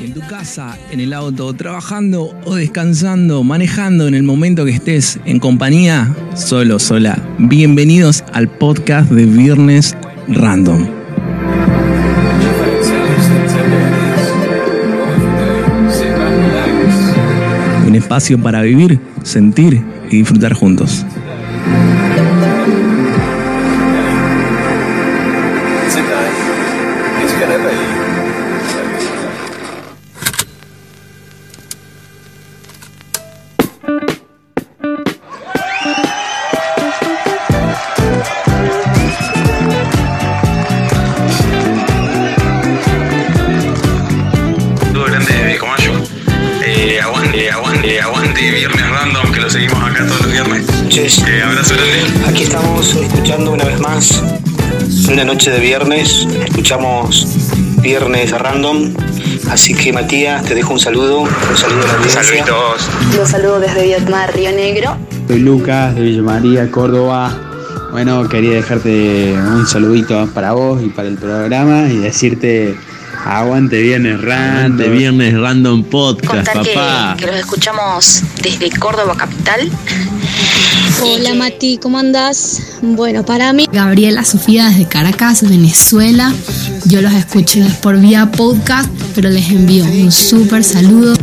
En tu casa, en el auto, trabajando o descansando, manejando en el momento que estés en compañía, solo, sola. Bienvenidos al podcast de Viernes Random. Un espacio para vivir, sentir y disfrutar juntos. Escuchamos viernes random. Así que Matías, te dejo un saludo. Un saludo a la audiencia. Saluditos. Los saludo desde Vietnam, Río Negro. Soy Lucas de Villa María, Córdoba. Bueno, quería dejarte un saludito para vos y para el programa y decirte aguante viernes random. De Viernes Random Podcast, Contar que los escuchamos desde Córdoba capital. Hola Mati, ¿cómo andás? Bueno, para mí Gabriela Sofía desde Caracas, Venezuela. Yo los escucho por vía podcast, pero les envío un súper saludo.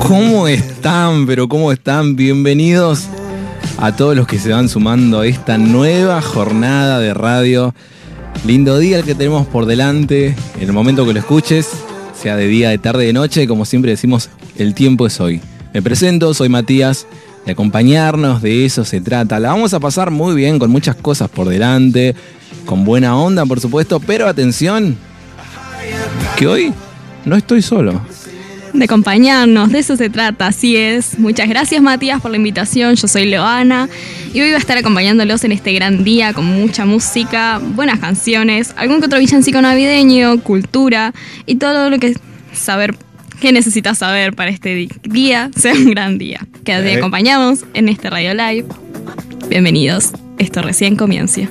¿Cómo están? Pero ¿cómo están? Bienvenidos a todos los que se van sumando a esta nueva jornada de radio. Lindo día el que tenemos por delante. En el momento que lo escuches, sea de día, de tarde, de noche, como siempre decimos, el tiempo es hoy. Me presento, soy Matías. De acompañarnos, de eso se trata. La vamos a pasar muy bien, con muchas cosas por delante, con buena onda, por supuesto, pero atención, que hoy no estoy solo. De acompañarnos, de eso se trata, así es. Muchas gracias Matías por la invitación, yo soy Leoana y hoy voy a estar acompañándolos en este gran día con mucha música, buenas canciones, algún que otro villancico navideño, cultura y todo lo que saber, que necesitas saber para este día sea un gran día. Ok. acompañamos en este Radio Live. Bienvenidos, esto recién comienza.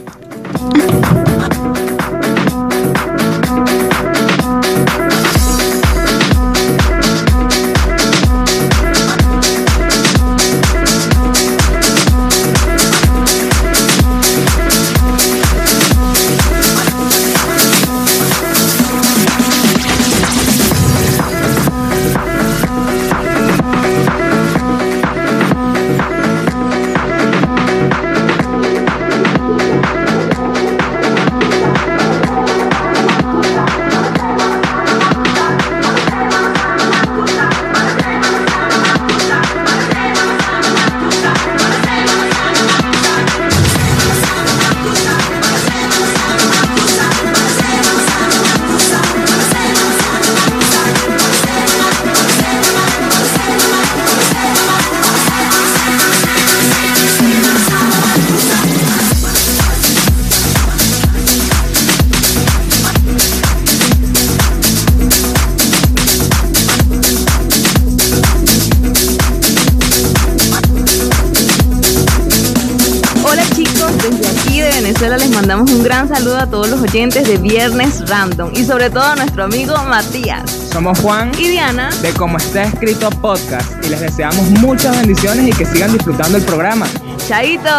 Saludo a todos los oyentes de Viernes Random y sobre todo a nuestro amigo Matías Somos Juan y Diana. de Como está escrito podcast y les deseamos muchas bendiciones y que sigan disfrutando el programa. Chaito.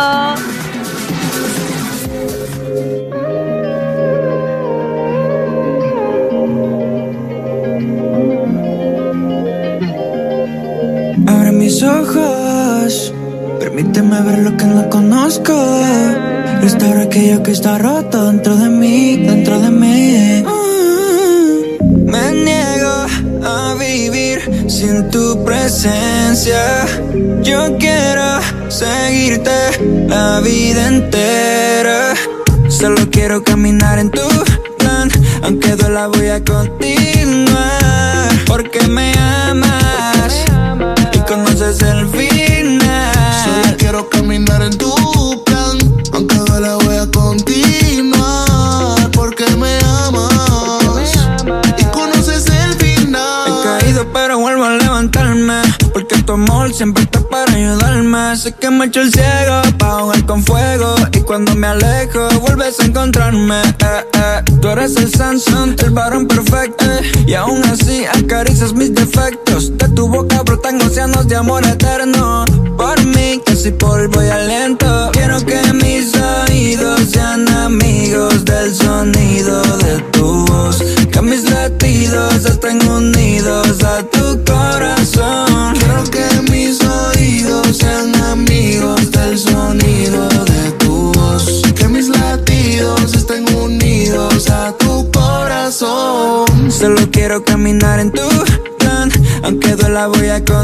Abre mis ojos, permíteme ver lo que no conozco. Restaura aquello que está roto dentro de mí, dentro de mí. Mm, Me niego a vivir sin tu presencia. Yo quiero seguirte la vida entera. Solo quiero caminar en tu plan, aunque duela voy a continuar. Me echo el ciego pa' jugar con fuego. Y cuando me alejo, vuelves a encontrarme. Eh, eh. Tú eres el Samsung, el varón perfecto. Y aún así acaricias mis defectos. De tu boca brotan océanos de amor eterno. Por mí, casi polvo y aliento. Quiero que mis oídos sean amigos del sonido de tu voz. Que mis latidos duela voy a continuar.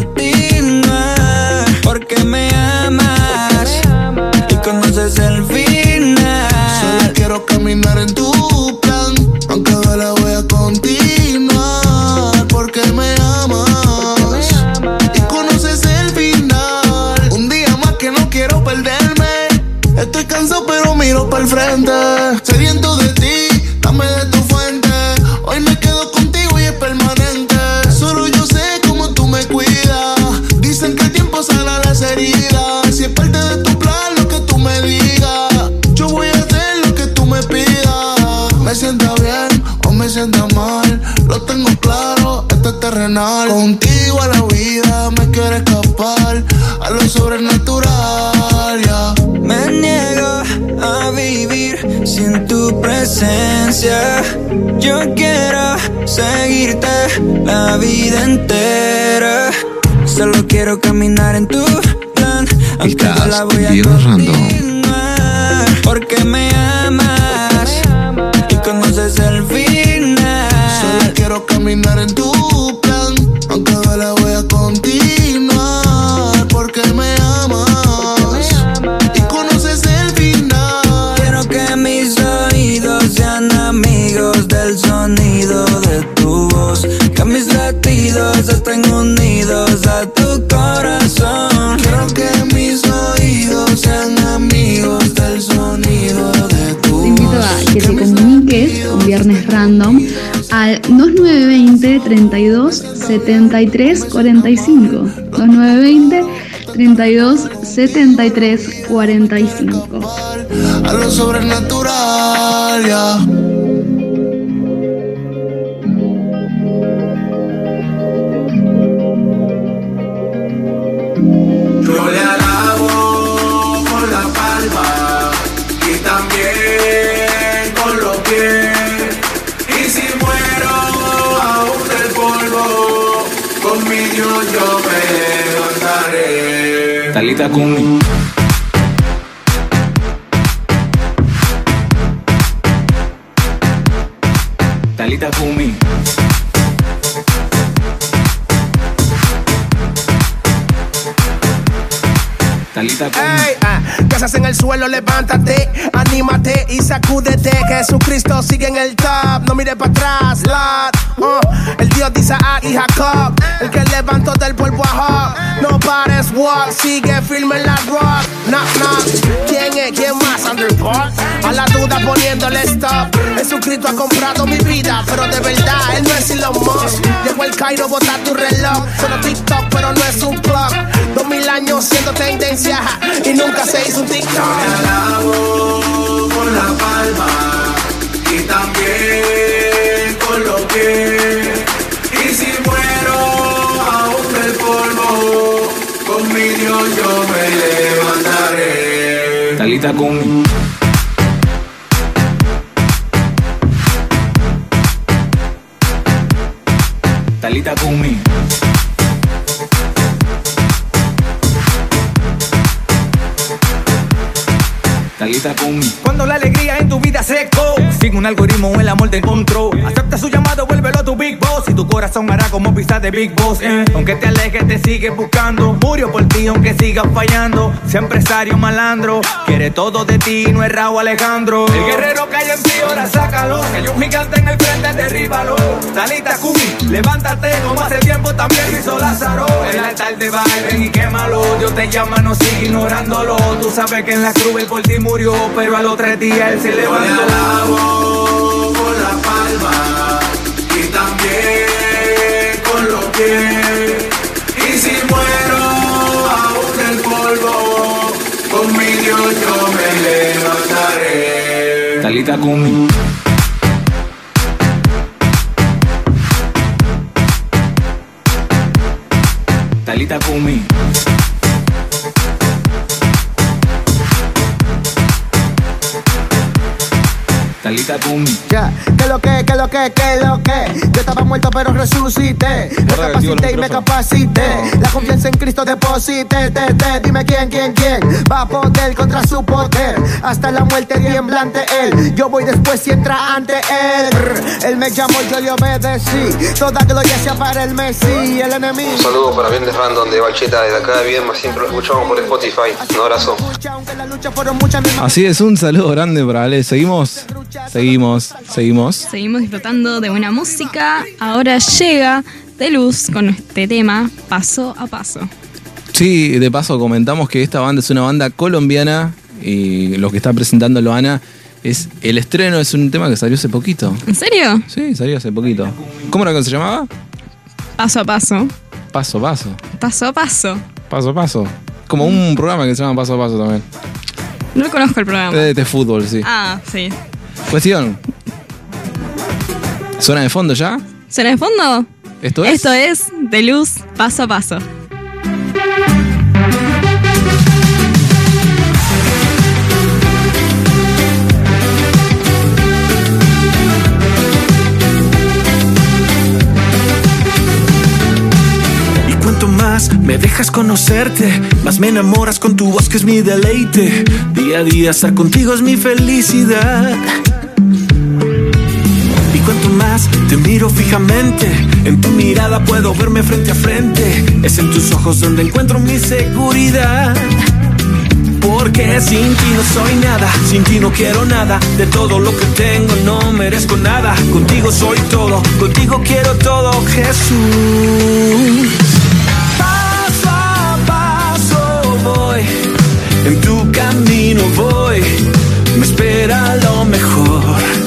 73 45. 2920 32 73 45. a lo sobrenatural, ya. Levantaré. Talita Kumi. Talita Kumi. Talita Kumi. Ey, ah, casas en el suelo, levántate, anímate y sacúdete. Jesucristo sigue en el top, no mire para atrás, Lord. Uh, el Dios de Isaac y Jacob, el que levantó del polvo a Job. No pares, walk, sigue firme en la rock. Knock, knock. ¿Quién es? ¿Quién más? Underpod. A la duda poniéndole stop. Jesucristo ha comprado mi vida, pero de verdad, él no es Elon Musk. Llegó el Cairo, bota tu reloj. Solo TikTok, pero no es un clock. Dos mil años siendo tendencia y nunca se hizo un TikTok. Le alabo con la palma y también con los pies. Y si muero aún del polvo, con mi Dios yo me levantaré. Talita Kumi. Talita Kumi. Talita Kumi. Cuando la alegría en tu vida seco, sigue un algoritmo, el amor te encontró. Acepta su llamado, vuélvelo a tu Big Boss. Y tu corazón hará como pisar de Big Boss. eh. Aunque te alejes, te sigue buscando. Murió por ti, aunque sigas fallando. Sea empresario malandro, quiere todo de ti, no es Raúl Alejandro. El guerrero cae en ti, ahora sácalo. Que hay un gigante en el frente, derríbalo. Talita Kumi, levántate, como hace tiempo también hizo Lázaro. El altar de ven y quémalo. Dios te llama, no sigue ignorándolo. Tú sabes que en la cruz él por murió, pero a los tres días él se levantó. Yo le alabo con la palma y también con los pies. Y si muero aún el polvo, con mi Dios yo me levantaré. Talita conmigo. Talita conmigo. Talita Kumi. Ya, que lo que, que lo que, que lo que. Yo estaba muerto pero resucité. Recapacité y me capacité. La confianza en Cristo deposité. Te, te, dime quién, quién, quién. Va a poder contra su poder. Hasta la muerte tiemblante él. Yo voy después y entra ante él. Él me llamó, yo le obedecí. Toda gloria sea para el Messi, el enemigo. Un saludo para Viernes Random de Bacheta desde acá de Viernes, siempre lo escuchamos por Spotify. Un abrazo. Así es, un saludo grande para Ale. Seguimos, seguimos, seguimos. Seguimos disfrutando de buena música. Ahora llega de luz con este tema paso a paso. Sí, de paso comentamos que esta banda es una banda colombiana y lo que está presentando Loana es el estreno, es un tema que salió hace poquito. ¿En serio? Sí, salió hace poquito. ¿Cómo era que se llamaba? Paso a paso. Paso a paso. Paso a paso. Paso a paso. Como un programa que se llama Paso a Paso también. No conozco el programa. De, de fútbol, sí. Ah, sí. Cuestión. ¿Suena de fondo ya? ¿Será de fondo? ¿Esto es? Esto es de luz paso a paso. Y cuanto más me dejas conocerte, más me enamoras con tu voz que es mi deleite. Día a día estar contigo es mi felicidad. Más te miro fijamente, en tu mirada puedo verme frente a frente. Es en tus ojos donde encuentro mi seguridad. Porque sin ti no soy nada, sin ti no quiero nada. De todo lo que tengo no merezco nada. Contigo soy todo, contigo quiero todo, Jesús. Paso a paso voy, en tu camino voy, me espera lo mejor.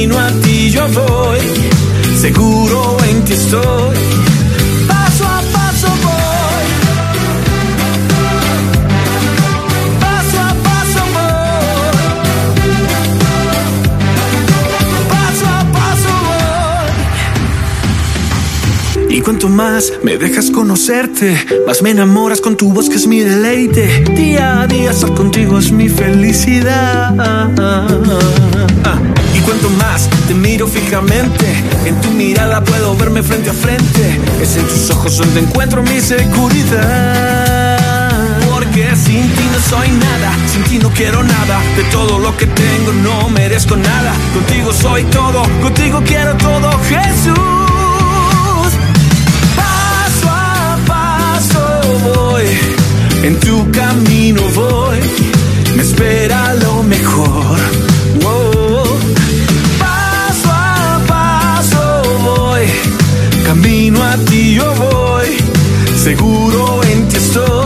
Camino a ti yo voy, seguro en ti estoy. Paso a paso voy. Paso a paso voy. Paso a paso voy. Y cuanto más me dejas conocerte, más me enamoras con tu voz que es mi deleite. Día a día estar contigo es mi felicidad. Ah, Y cuanto más te miro fijamente, en tu mirada puedo verme frente a frente. Es en tus ojos donde encuentro mi seguridad. Porque sin ti no soy nada, sin ti no quiero nada. De todo lo que tengo no merezco nada. Contigo soy todo, contigo quiero todo, Jesús. Paso a paso voy, en tu camino voy, me espera lo mejor. Ti yo voy, seguro en ti estoy.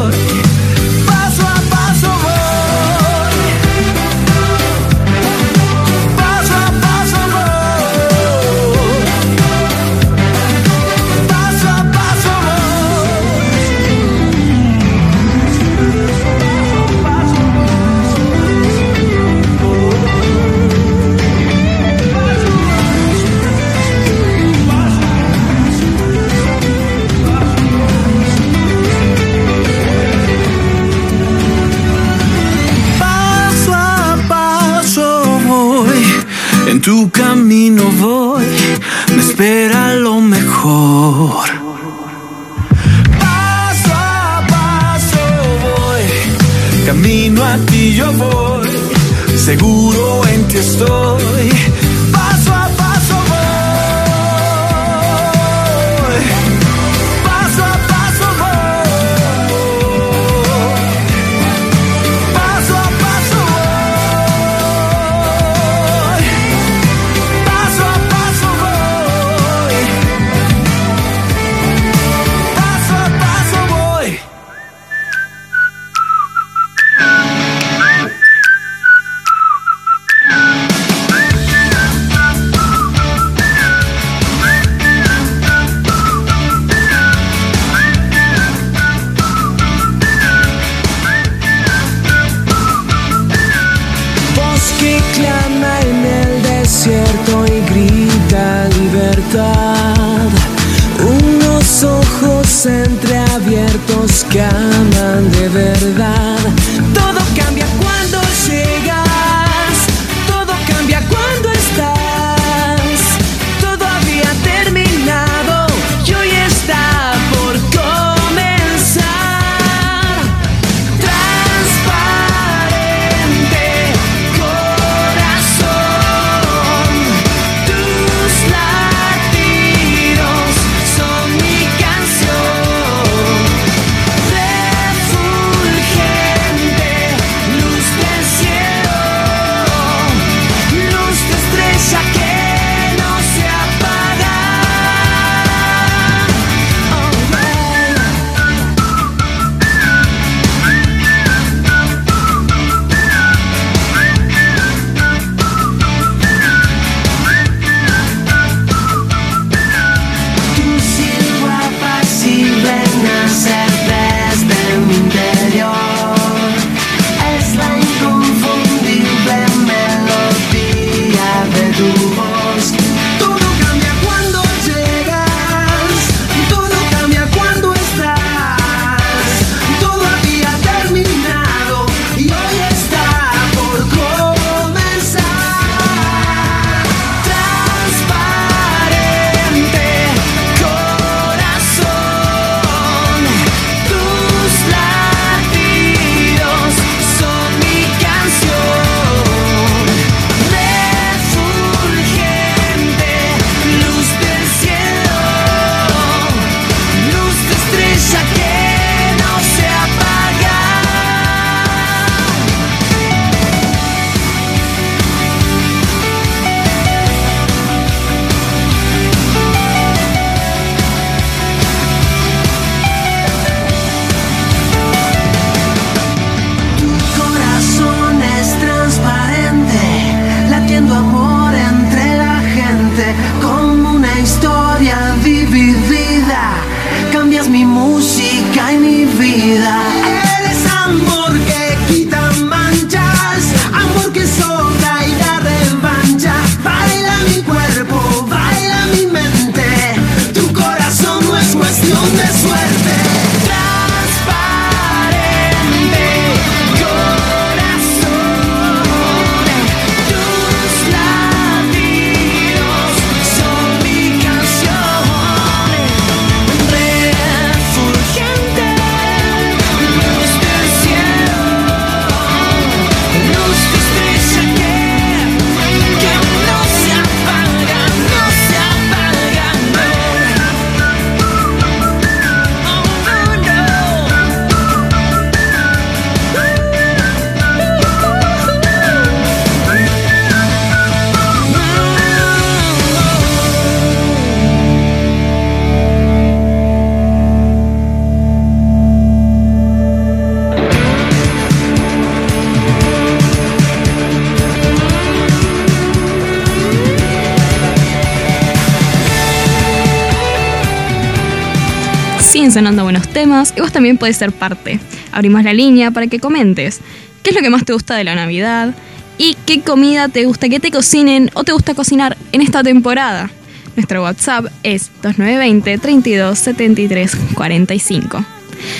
Buenos temas y vos también podés ser parte. Abrimos la línea para que comentes qué es lo que más te gusta de la Navidad y qué comida te gusta que te cocinen o te gusta cocinar en esta temporada. Nuestro WhatsApp es 2920 32 73 45.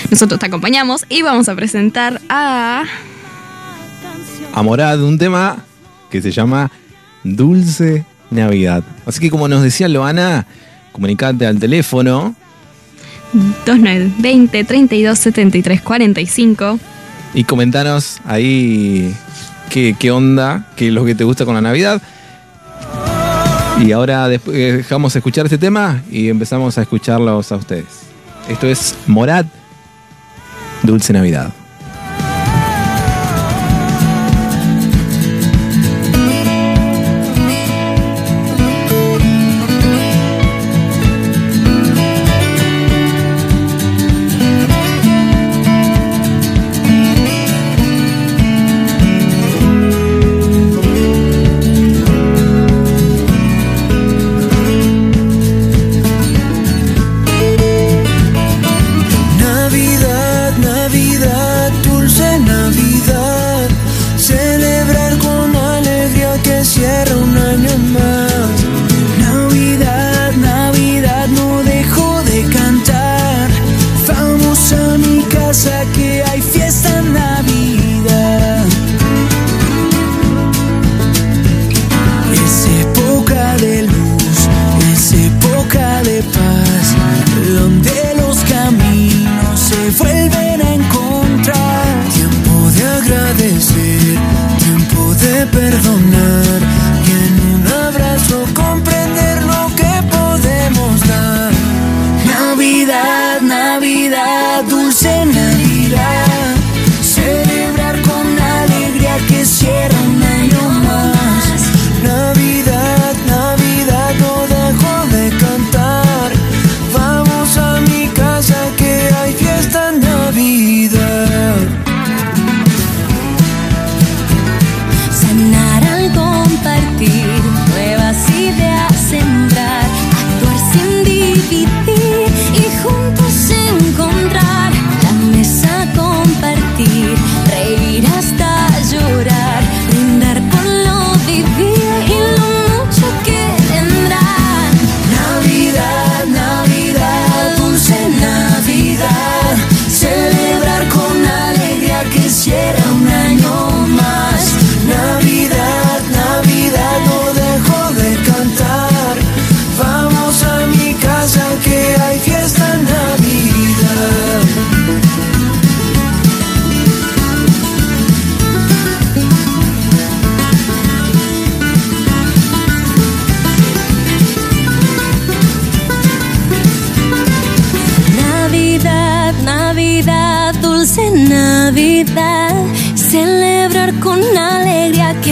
Nosotros te acompañamos y vamos a presentar a a Morad, un tema que se llama Dulce Navidad. Así que como nos decía Loana, comunicate al teléfono 2920 32 73 45. y comentanos ahí qué, qué onda, qué es lo que te gusta con la Navidad. Y ahora eh, dejamos escuchar este tema y empezamos a escucharlos a ustedes. Esto es Morad, Dulce Navidad,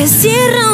que cierra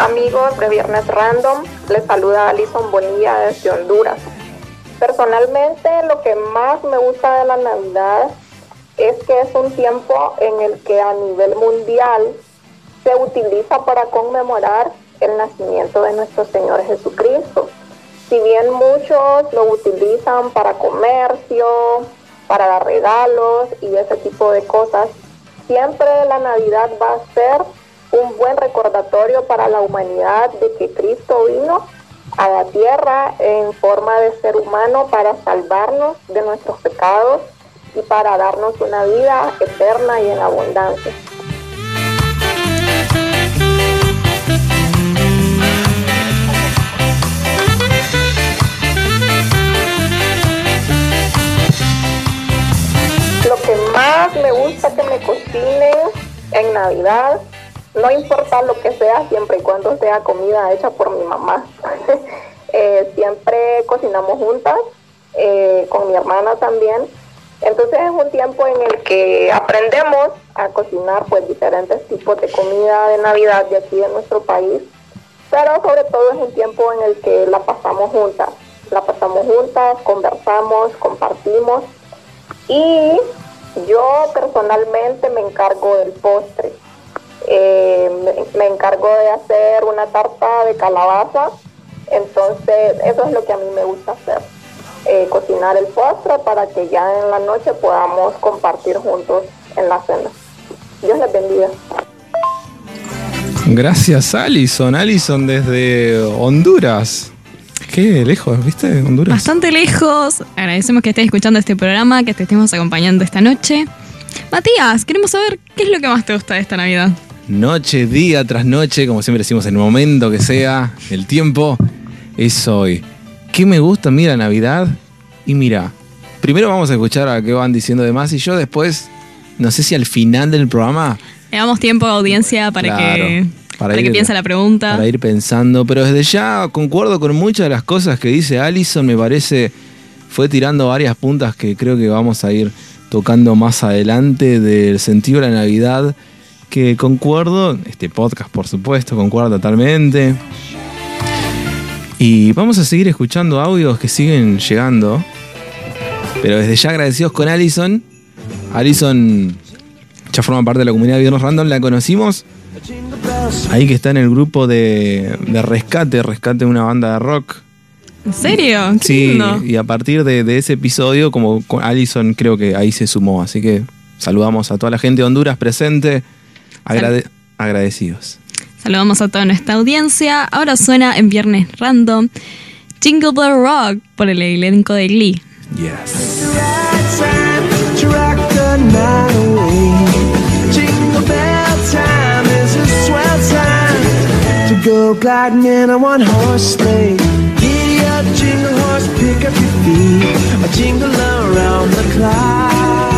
Amigos de Viernes Random, les saluda Alison Bonilla desde Honduras. Personalmente lo que más me gusta de la Navidad es que es un tiempo en el que a nivel mundial se utiliza para conmemorar el nacimiento de nuestro Señor Jesucristo. Si bien muchos lo utilizan para comercio, para dar regalos y ese tipo de cosas, siempre la Navidad va a ser un buen recordatorio para la humanidad de que Cristo vino a la tierra en forma de ser humano para salvarnos de nuestros pecados y para darnos una vida eterna y en abundancia. Lo que más me gusta que me cocinen en Navidad, no importa lo que sea, siempre y cuando sea comida hecha por mi mamá. Eh, siempre cocinamos juntas, eh, con mi hermana también. Entonces es un tiempo en el que aprendemos a cocinar pues diferentes tipos de comida de Navidad de aquí de nuestro país, pero sobre todo es un tiempo en el que la pasamos juntas, la pasamos juntas, conversamos, compartimos y yo personalmente me encargo del postre. Eh, me, me encargo de hacer una tarta de calabaza, entonces eso es lo que a mí me gusta hacer. eh, cocinar el postre para que ya en la noche podamos compartir juntos en la cena. Dios les bendiga. Gracias, Alison. Alison desde Honduras. Qué lejos, ¿viste? Honduras. Bastante lejos. Agradecemos que estés escuchando este programa, que te estemos acompañando esta noche. Matías, queremos saber qué es lo que más te gusta de esta Navidad. Noche, día tras noche, como siempre decimos, en el momento que sea, el tiempo es hoy. ¿Qué me gusta? Mira, Navidad. Y mira, primero vamos a escuchar a qué van diciendo de más y yo después, no sé si al final del programa, Le damos tiempo a audiencia para Claro. que Para, que piense la pregunta. Para ir pensando. Pero desde ya concuerdo con muchas de las cosas que dice Allison. Me parece. Fue tirando varias puntas que creo que vamos a ir tocando más adelante del sentido de la Navidad. Que concuerdo. Este podcast, por supuesto, concuerdo totalmente. Y vamos a seguir escuchando audios que siguen llegando. Pero desde ya agradecidos con Allison. Allison ya forma parte de la comunidad de Viernes Random, la conocimos. Ahí que está en el grupo de, de Rescate, Rescate de una banda de rock. ¿En serio? Qué Sí, lindo. y a partir de, de ese episodio, como con Allison creo que ahí se sumó. Así que saludamos a toda la gente de Honduras presente. Agrade- agradecidos. Saludamos a toda nuestra audiencia. Ahora suena en Viernes Random Jingle Bell Rock por el elenco de Glee. to go gliding in a one horse sleigh. Giddy up, jingle horse, pick up your feet. A jingle around the clock.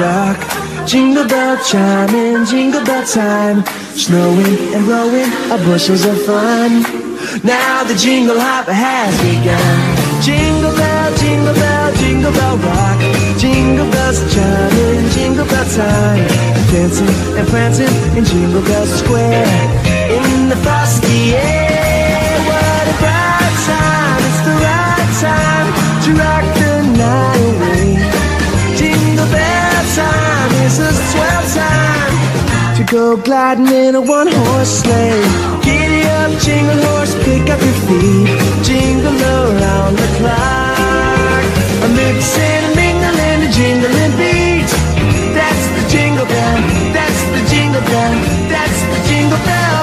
Rock. Jingle bell chime in jingle bell time. Snowing and blowing our bushels of fun. Now the jingle hop has begun. Jingle bell, jingle bell, jingle bell rock. Jingle bells chime in jingle bell time. Dancing and prancing in Jingle Bell Square. In the frosty air, go gliding in a one horse sleigh. Giddy up, jingle horse, pick up your feet. Jingle around the clock. A mix a mingle and a jingling beat. That's the jingle bell, that's the jingle bell, that's the jingle bell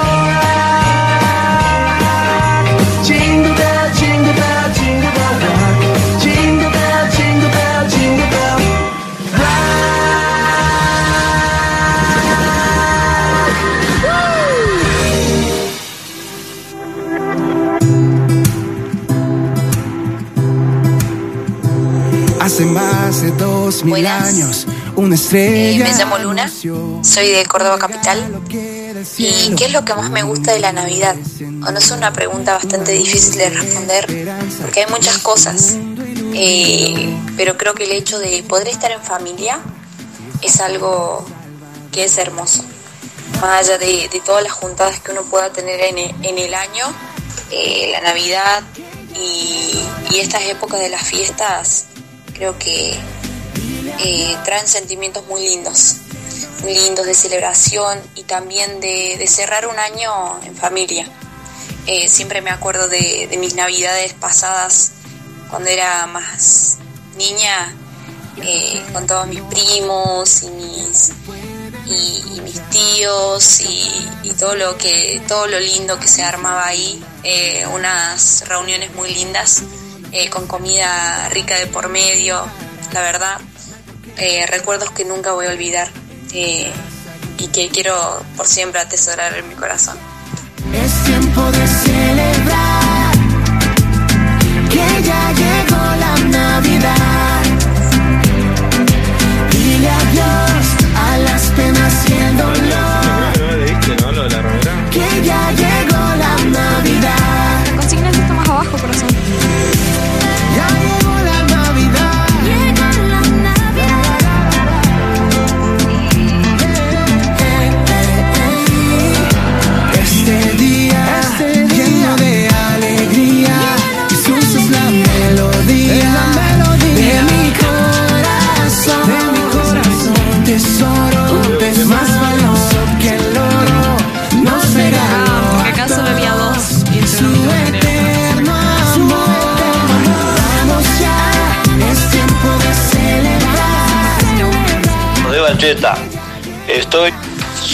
Hace más de dos mil años, una estrella. me llamo Luna, soy de Córdoba Capital. ¿Y qué es lo que más me gusta de la Navidad? Bueno, es una pregunta bastante difícil de responder porque hay muchas cosas. Eh, pero creo que el hecho de poder estar en familia es algo que es hermoso. Más allá de, de todas las juntadas que uno pueda tener en el, en el año, eh, la Navidad y, y estas épocas de las fiestas creo que eh, traen sentimientos muy lindos, muy lindos de celebración y también de, cerrar un año en familia. Eh, siempre me acuerdo de, mis navidades pasadas cuando era más niña, eh, con todos mis primos y mis, y, mis tíos y, y todo lo que todo lo lindo que se armaba ahí, unas reuniones muy lindas eh, con comida rica de por medio, la verdad, eh, recuerdos que nunca voy a olvidar eh, y que quiero por siempre atesorar en mi corazón.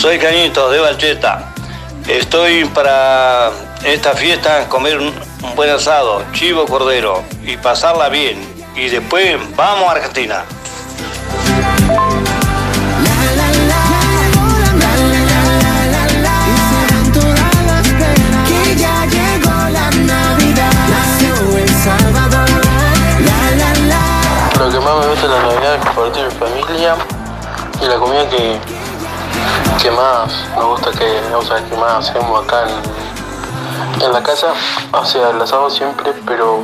Soy Cañito de Valcheta. Estoy para esta fiesta comer un, buen asado, chivo cordero y pasarla bien. Y después vamos a Argentina. Lo que más me gusta de la Navidad es compartir mi familia y la comida que, que más me gusta que, o sea, que más hacemos acá en, en la casa, o sea, el asado siempre, pero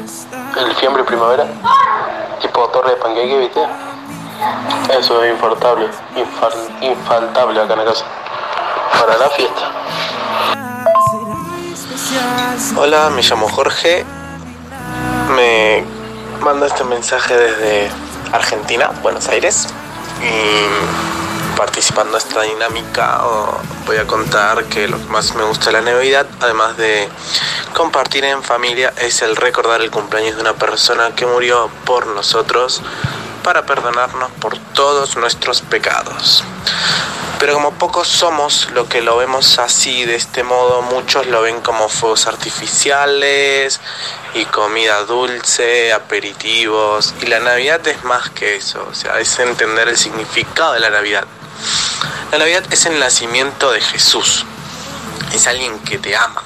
el fiambre primavera, tipo torre de panqueque, ¿viste? Eso es infaltable, infal- infaltable acá en la casa, para la fiesta. Hola, me llamo Jorge. Me mando este mensaje desde Argentina, Buenos Aires. Y participando en esta dinámica voy a contar que lo que más me gusta de la Navidad, además de compartir en familia, es el recordar el cumpleaños de una persona que murió por nosotros para perdonarnos por todos nuestros pecados. Pero como pocos somos lo que lo vemos así, de este modo, muchos lo ven como fuegos artificiales y comida dulce, aperitivos. Y la Navidad es más que eso, o sea, es entender el significado de la Navidad. La Navidad es el nacimiento de Jesús. Es alguien que te ama,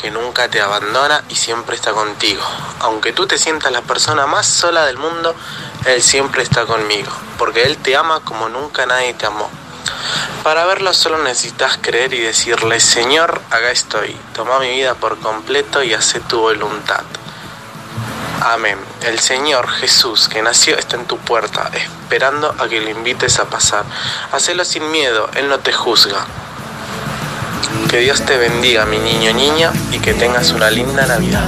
que nunca te abandona y siempre está contigo. Aunque tú te sientas la persona más sola del mundo, Él siempre está conmigo, porque Él te ama como nunca nadie te amó. Para verlo solo necesitas creer y decirle, Señor, acá estoy, toma mi vida por completo y hace tu voluntad. Amén. El Señor Jesús que nació está en tu puerta, esperando a que le invites a pasar. Hacelo sin miedo, Él no te juzga. Que Dios te bendiga, mi niño niña, y que tengas una linda Navidad.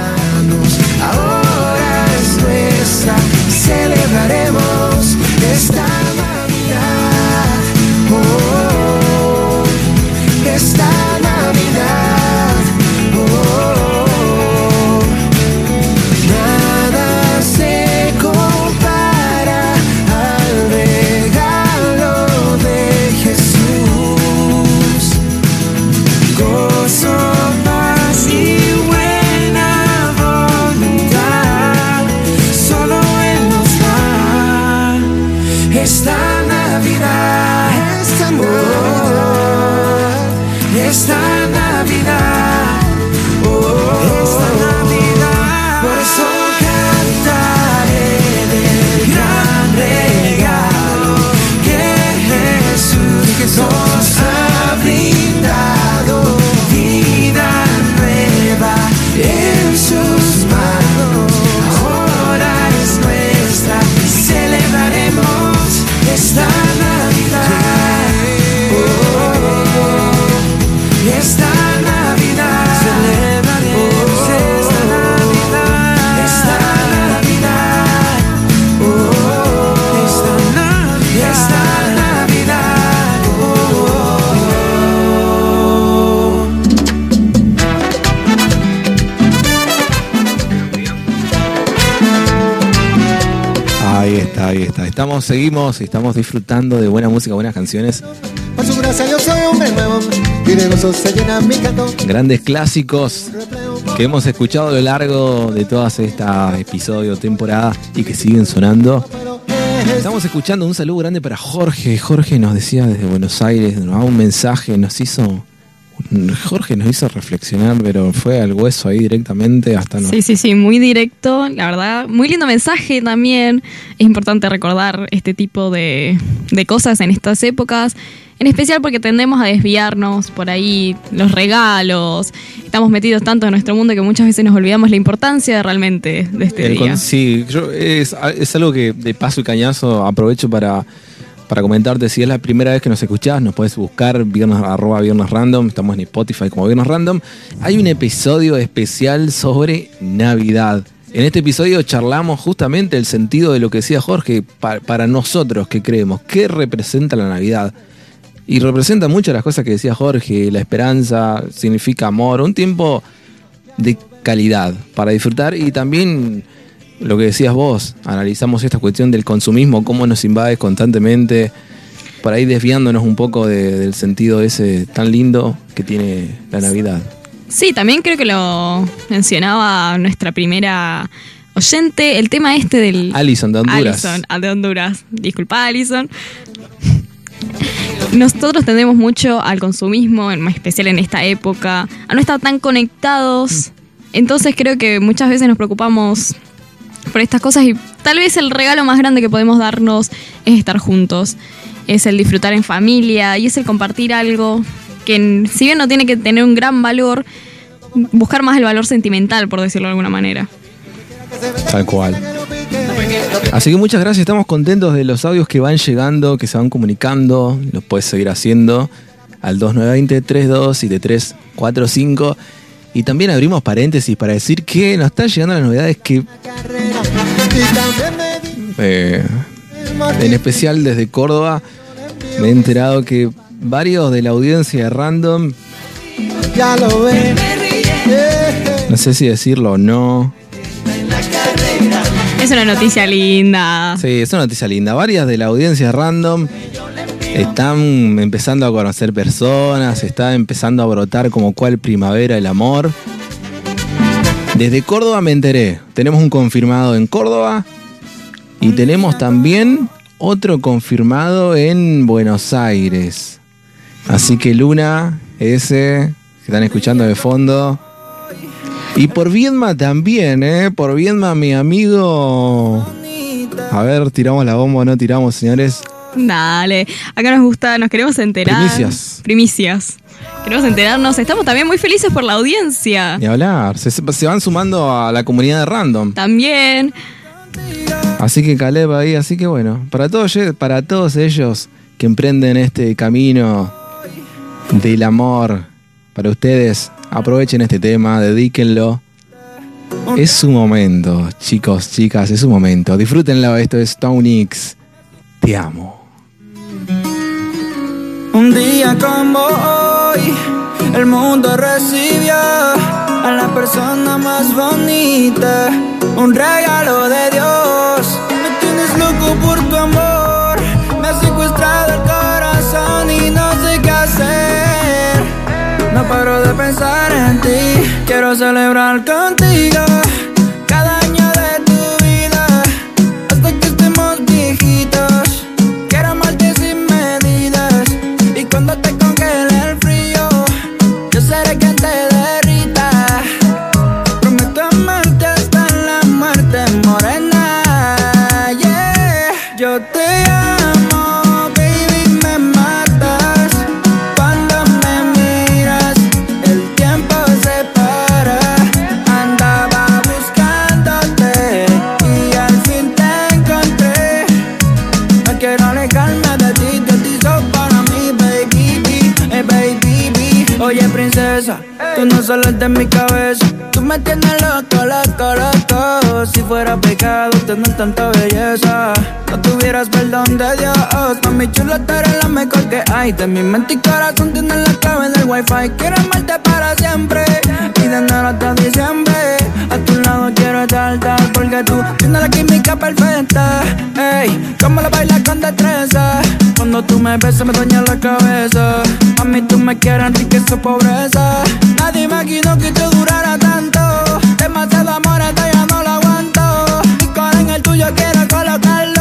Ahora es nuestra, celebraremos Estamos, seguimos, estamos disfrutando de buena música, buenas canciones, Por su gracia yo soy hombre nuevo y de gozo se llena mi canto. grandes clásicos que hemos escuchado a lo largo de todas estas episodios, temporada y que siguen sonando. Estamos escuchando un saludo grande para Jorge. Jorge nos decía desde Buenos Aires, nos daba un mensaje, nos hizo. Jorge nos hizo reflexionar, pero fue al hueso ahí directamente hasta no. Sí, sí, sí, muy directo, la verdad. Muy lindo mensaje también. Es importante recordar este tipo de, de cosas en estas épocas. En especial porque tendemos a desviarnos por ahí los regalos. Estamos metidos tanto en nuestro mundo que muchas veces nos olvidamos la importancia realmente de este El día. con- sí, yo- es, es algo que de paso y cañazo aprovecho para, para comentarte. Si es la primera vez que nos escuchás, nos puedes buscar viernes, arroba viernes random. Estamos en Spotify como viernes random. Hay un episodio especial sobre Navidad. En este episodio charlamos justamente el sentido de lo que decía Jorge pa- para nosotros que creemos. ¿Qué representa la Navidad? Y representa muchas las cosas que decía Jorge, la esperanza, significa amor, un tiempo de calidad para disfrutar y también lo que decías vos, analizamos esta cuestión del consumismo, cómo nos invade constantemente por ahí desviándonos un poco de- del sentido ese tan lindo que tiene la Navidad. Sí, también creo que lo mencionaba nuestra primera oyente, el tema este del... Alison de Honduras. Alison, ah, de Honduras. Disculpa, Alison. Nosotros tendemos mucho al consumismo, en más especial en esta época, a no estar tan conectados. Entonces creo que muchas veces nos preocupamos por estas cosas y tal vez el regalo más grande que podemos darnos es estar juntos, es el disfrutar en familia y es el compartir algo que si bien no tiene que tener un gran valor, buscar más el valor sentimental, por decirlo de alguna manera. Tal cual. Así que muchas gracias, estamos contentos de los audios que van llegando, que se van comunicando, los puedes seguir haciendo al 2920-327345 y también abrimos paréntesis para decir que nos están llegando las novedades que eh, en especial desde Córdoba me he enterado que varios de la audiencia de Random, Ya lo ven. no sé si decirlo o no, Es una noticia linda. Sí, es una noticia linda. Varias de la audiencia random están empezando a conocer personas, está empezando a brotar como cual primavera el amor. Desde Córdoba me enteré. Tenemos un confirmado en Córdoba y tenemos también otro confirmado en Buenos Aires. Así que Luna, ese que están escuchando de fondo. Y por Viedma también, ¿eh? Por Viedma, mi amigo. A ver, tiramos la bomba o no tiramos, señores. Dale, acá nos gusta, nos queremos enterar. Primicias. Primicias. Queremos enterarnos. Estamos también muy felices por la audiencia. Ni hablar. Se, se van sumando a la comunidad de random. También. Así que Caleb ahí, así que bueno, para todos, para todos ellos que emprenden este camino del amor, para ustedes, aprovechen este tema, dedíquenlo. Es su momento, chicos, chicas, es su momento. Disfrútenlo, esto es Stone X. Te amo. Un día como hoy, el mundo recibió a la persona más bonita, un regalo de Dios. Me tienes loco por tu amor, me has secuestrado el corazón y no sé qué hacer. No paro de pensar en ti, quiero celebrar contigo sales de mi cabeza. Tú me tienes loco, loco, loco. Si fuera pecado tener tanta belleza, no tuvieras perdón de Dios. Mami chula, tú eres la mejor que hay. De mi mente y corazón tienes la clave del wifi. Quiero amarte para siempre y de enero hasta diciembre. A tu lado quiero estar porque tú tienes la química perfecta. Ey, como la bailas con destreza. Cuando tú me besas me daña la cabeza. A mí tú me quieres enriquecer pobreza. Nadie imaginó que te durara tanto. Demasiado amor, esto ya no lo aguanto. Tuyo quiero colocarlo.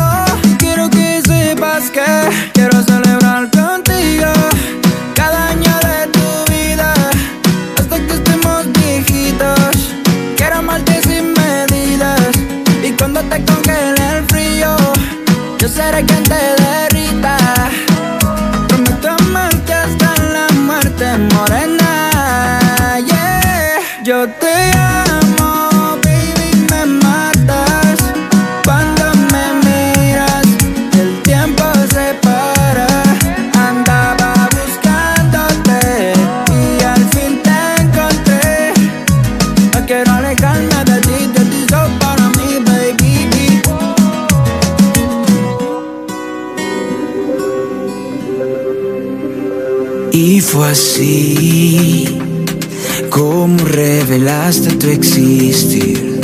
Así como revelaste tu existir.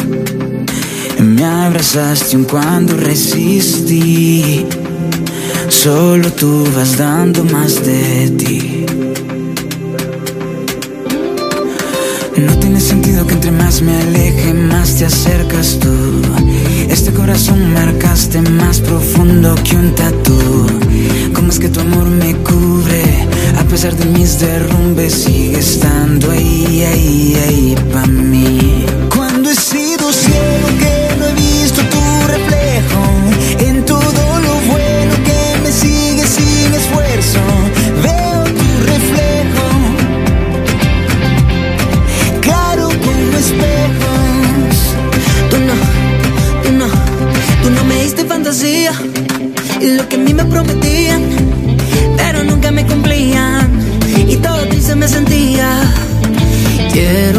Me abrazaste aun cuando resistí. Solo tú vas dando más de ti. No tiene sentido que entre más me aleje, más te acercas tú. Este corazón marcaste más profundo que un tatu. ¿Cómo es que tu amor me cubre? A pesar de mis derrumbes, sigue estando ahí, ahí, ahí pa' mí. Cuando he sido ciego que no he visto tu reflejo en todo lo bueno que me sigue sin esfuerzo. Veo tu reflejo claro como espejos. Tú no, tú no, tú no me diste fantasía y lo que a mí me prometían, Quiero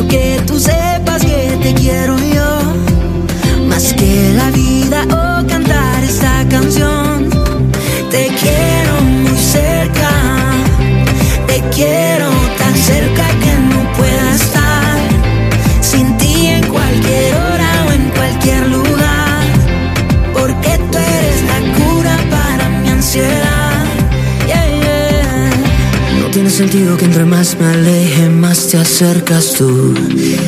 sentido que entre más me aleje, más te acercas tú.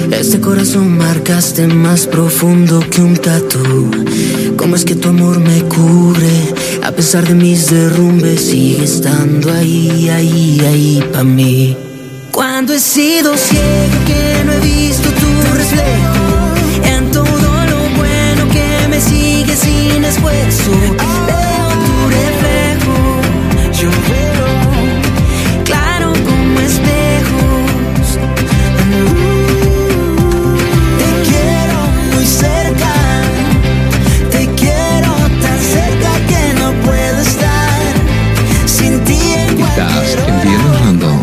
Este corazón marcaste más profundo que un tatu. ¿Cómo es que tu amor me cubre? A pesar de mis derrumbes, sigue estando ahí, ahí, ahí pa' mí. Cuando he sido ciego que no he visto tu reflejo En todo lo bueno que me sigue sin esfuerzo Estás en Viernes Random.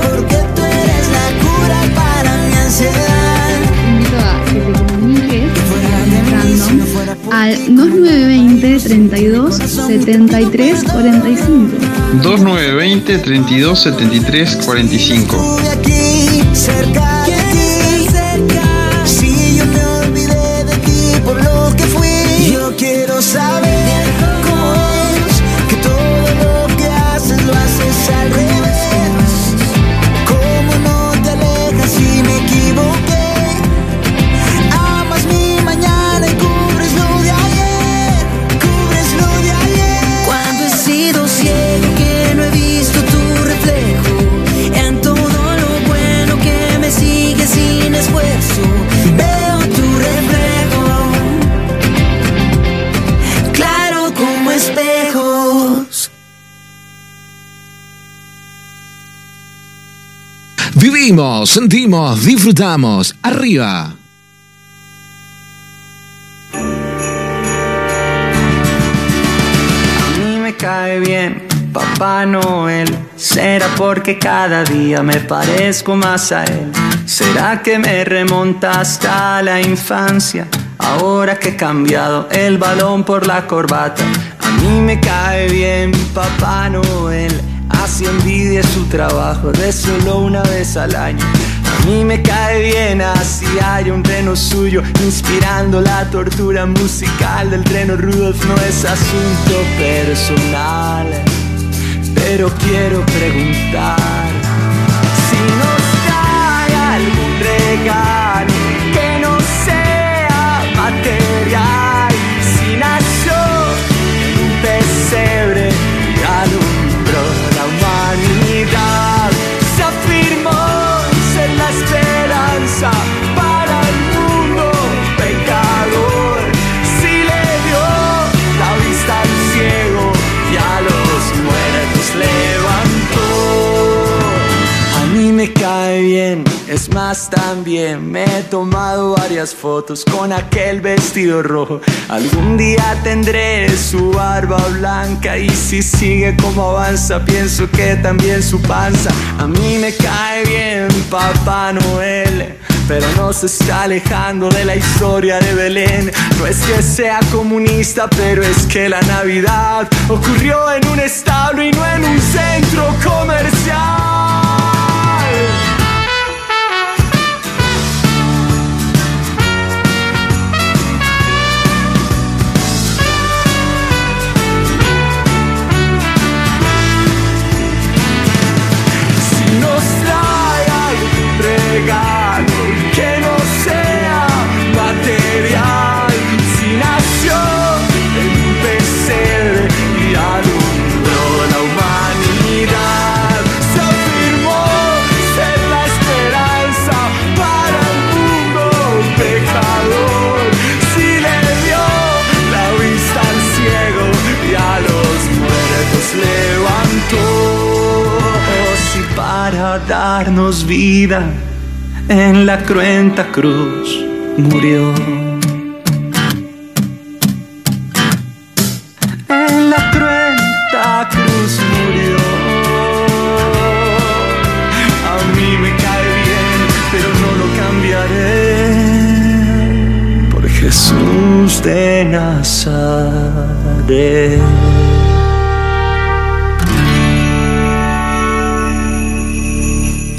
porque tú eres la cura para mi ansiedad. invito a que te comuniques random al 2920 32 73 45. 2920 32 73 45. Estuve aquí, cerca Sentimos, disfrutamos. Arriba. A mí me cae bien Papá Noel. Será porque cada día me parezco más a él. Será que me remonta hasta la infancia. Ahora que he cambiado el balón por la corbata. A mí me cae bien Papá Noel. Así envidia su trabajo de solo una vez al año. A mí me cae bien así hay un reno suyo inspirando la tortura musical del reno Rudolf no es asunto personal pero quiero preguntar si nos trae algún regalo también me he tomado varias fotos con aquel vestido rojo. Algún día tendré su barba blanca y si sigue como avanza pienso que también su panza. A mí me cae bien Papá Noel. Pero no se está alejando de la historia de Belén. No es que sea comunista, pero es que la Navidad ocurrió en un establo y no en un centro comercial. Vida, en la cruenta cruz murió. En la cruenta cruz murió. A mí me cae bien, pero no lo cambiaré por Jesús de Nazaret.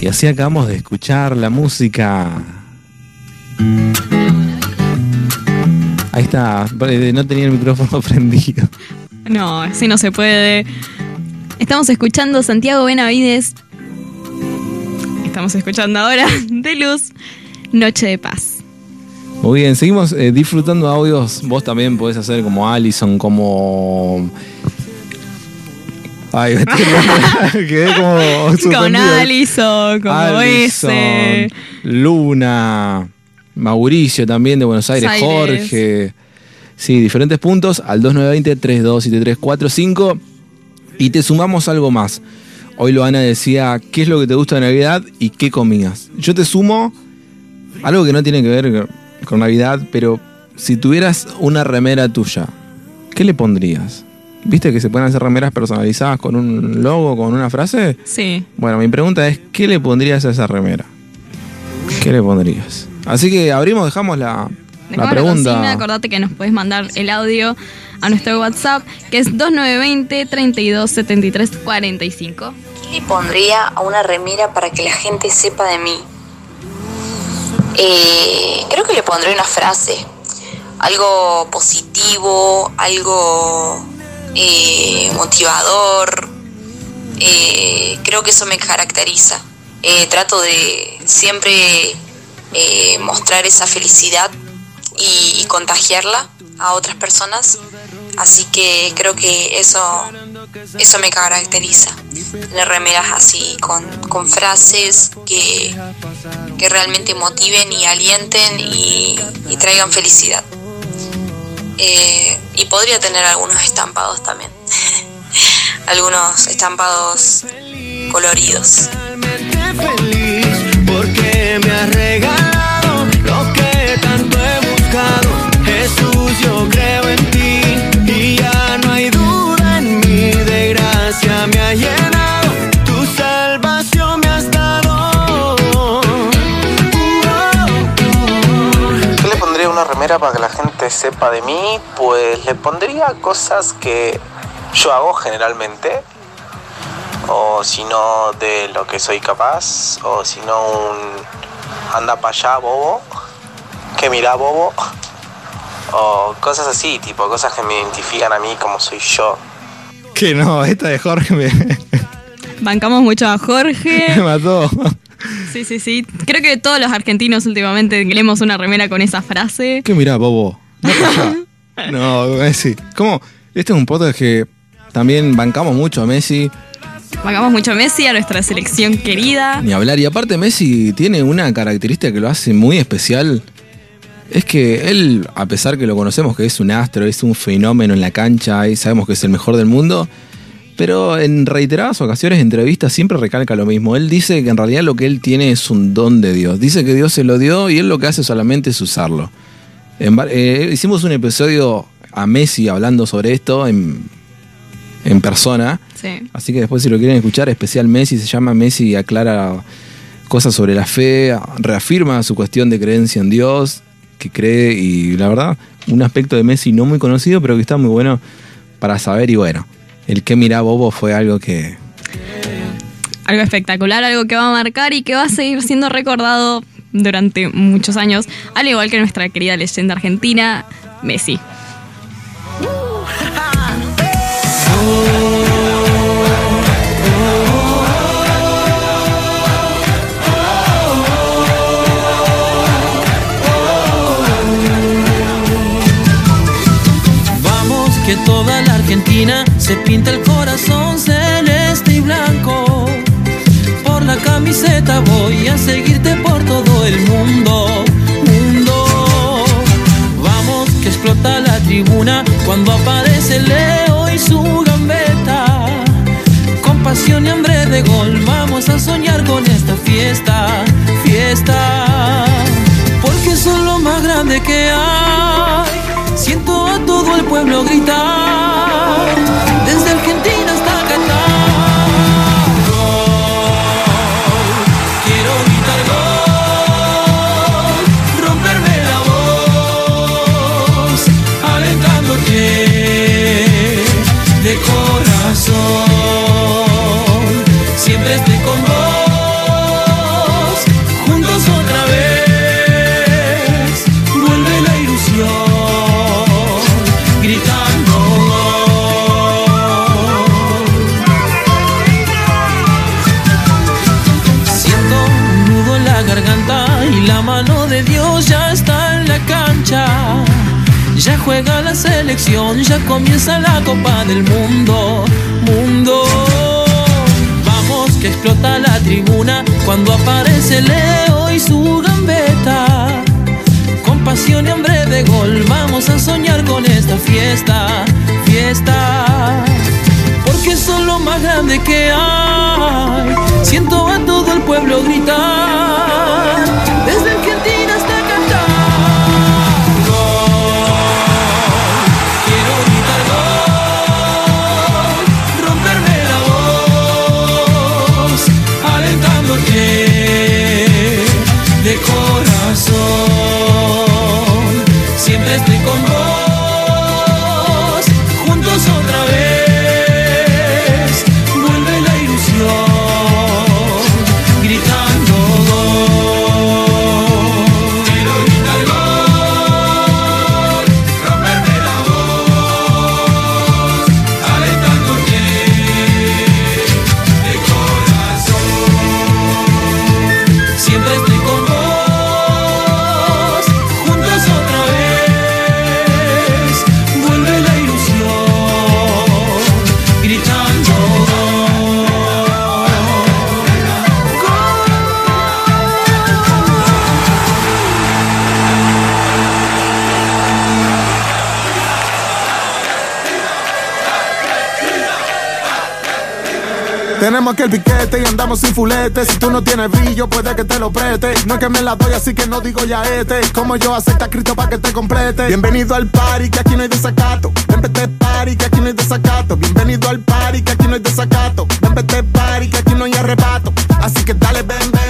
Y así acabamos de escuchar la música. Ahí está, eh, no tenía el micrófono prendido. No, así no se puede. Estamos escuchando Santiago Benavides. Estamos escuchando ahora de luz, Noche de Paz. Muy bien, seguimos eh, disfrutando audios. Vos también podés hacer como Allison, como. Ay, quedé como. Con. Alison, como Allison, ese. Luna, Mauricio también de Buenos Aires, Aires. Jorge. Sí, diferentes puntos al 2920-327345. Y te sumamos algo más. Hoy Loana decía, ¿qué es lo que te gusta de Navidad y qué comías? Yo te sumo algo que no tiene que ver con Navidad, pero si tuvieras una remera tuya, ¿qué le pondrías? ¿Viste que se pueden hacer remeras personalizadas con un logo, con una frase? Sí. Bueno, mi pregunta es, ¿qué le pondrías a esa remera? ¿Qué le pondrías? Así que abrimos, dejamos la, la pregunta. consigna, acordate que nos puedes mandar el audio a nuestro WhatsApp, que es 2920 32 73 45. ¿Qué le pondría a una remera para que la gente sepa de mí? Eh, creo que le pondré una frase, algo positivo, algo eh, motivador. Eh, creo que eso me caracteriza. Eh, trato de siempre mostrar esa felicidad y, contagiarla a otras personas. Así que creo que eso, eso me caracteriza. Tener remeras así, con, con frases que, que realmente motiven y alienten y traigan felicidad. Eh, y podría tener algunos estampados también. algunos estampados coloridos. Pondría a una remera para que la gente sepa de mí? Pues le pondría cosas que yo hago generalmente. O si no, de lo que soy capaz. O si no, un anda para allá, bobo. Que mira, bobo. O cosas así, tipo cosas que me identifican a mí como soy yo. Que no, esta de Jorge me, Bancamos mucho a Jorge. me mató. Sí, sí, sí. Creo que todos los argentinos últimamente leemos una remera con esa frase. ¿Qué mirá, bobo? No, Messi. ¿Cómo? Este es un podcast que también bancamos mucho a Messi. Bancamos mucho a Messi, a nuestra selección querida. Ni hablar. Y aparte Messi tiene una característica que lo hace muy especial. Es que él, a pesar que lo conocemos que es un astro, es un fenómeno en la cancha y sabemos que es el mejor del mundo, pero en reiteradas ocasiones, entrevistas, siempre recalca lo mismo. Él dice que en realidad lo que él tiene es un don de Dios. Dice que Dios se lo dio y él lo que hace solamente es usarlo. En eh, hicimos un episodio a Messi hablando sobre esto en, en persona. Sí. Así que después si lo quieren escuchar, especial Messi, se llama Messi y aclara cosas sobre la fe, reafirma su cuestión de creencia en Dios, que cree y la verdad, un aspecto de Messi no muy conocido, pero que está muy bueno para saber y bueno, el que mira Bobo fue algo que... Algo espectacular, algo que va a marcar y que va a seguir siendo recordado durante muchos años, al igual que nuestra querida leyenda argentina, Messi. Vamos que toda la Argentina se pinta el corazón celeste y blanco. Por la camiseta voy a seguirte por todo el mundo, mundo. Vamos que explota la tribuna cuando aparece Leo y su gambeta. Con pasión y hambre de gol vamos a soñar con esta fiesta, fiesta. Porque son lo más grande que hay. Siento a todo el pueblo gritar. Juega la selección, ya comienza la Copa del Mundo, mundo. Vamos que explota la tribuna cuando aparece Leo y su gambeta. Con pasión y hambre de gol vamos a soñar con esta fiesta, fiesta. Porque son lo más grande que hay. Siento a todo el pueblo gritar. De corazón. Siempre estoy con vos. Juntos otra vez. Tenemos aquel piquete y andamos sin fulete. Si tú no tienes brillo, puede que te lo preste. No es que me la doy, así que no digo ya este. Como yo acepta Cristo para que te complete. Bienvenido al party, que aquí no hay desacato. Ven, vete party, que aquí no hay desacato. Bienvenido al party, que aquí no hay desacato. Ven, vete party, que aquí no hay arrebato. Así que dale, ven, ven,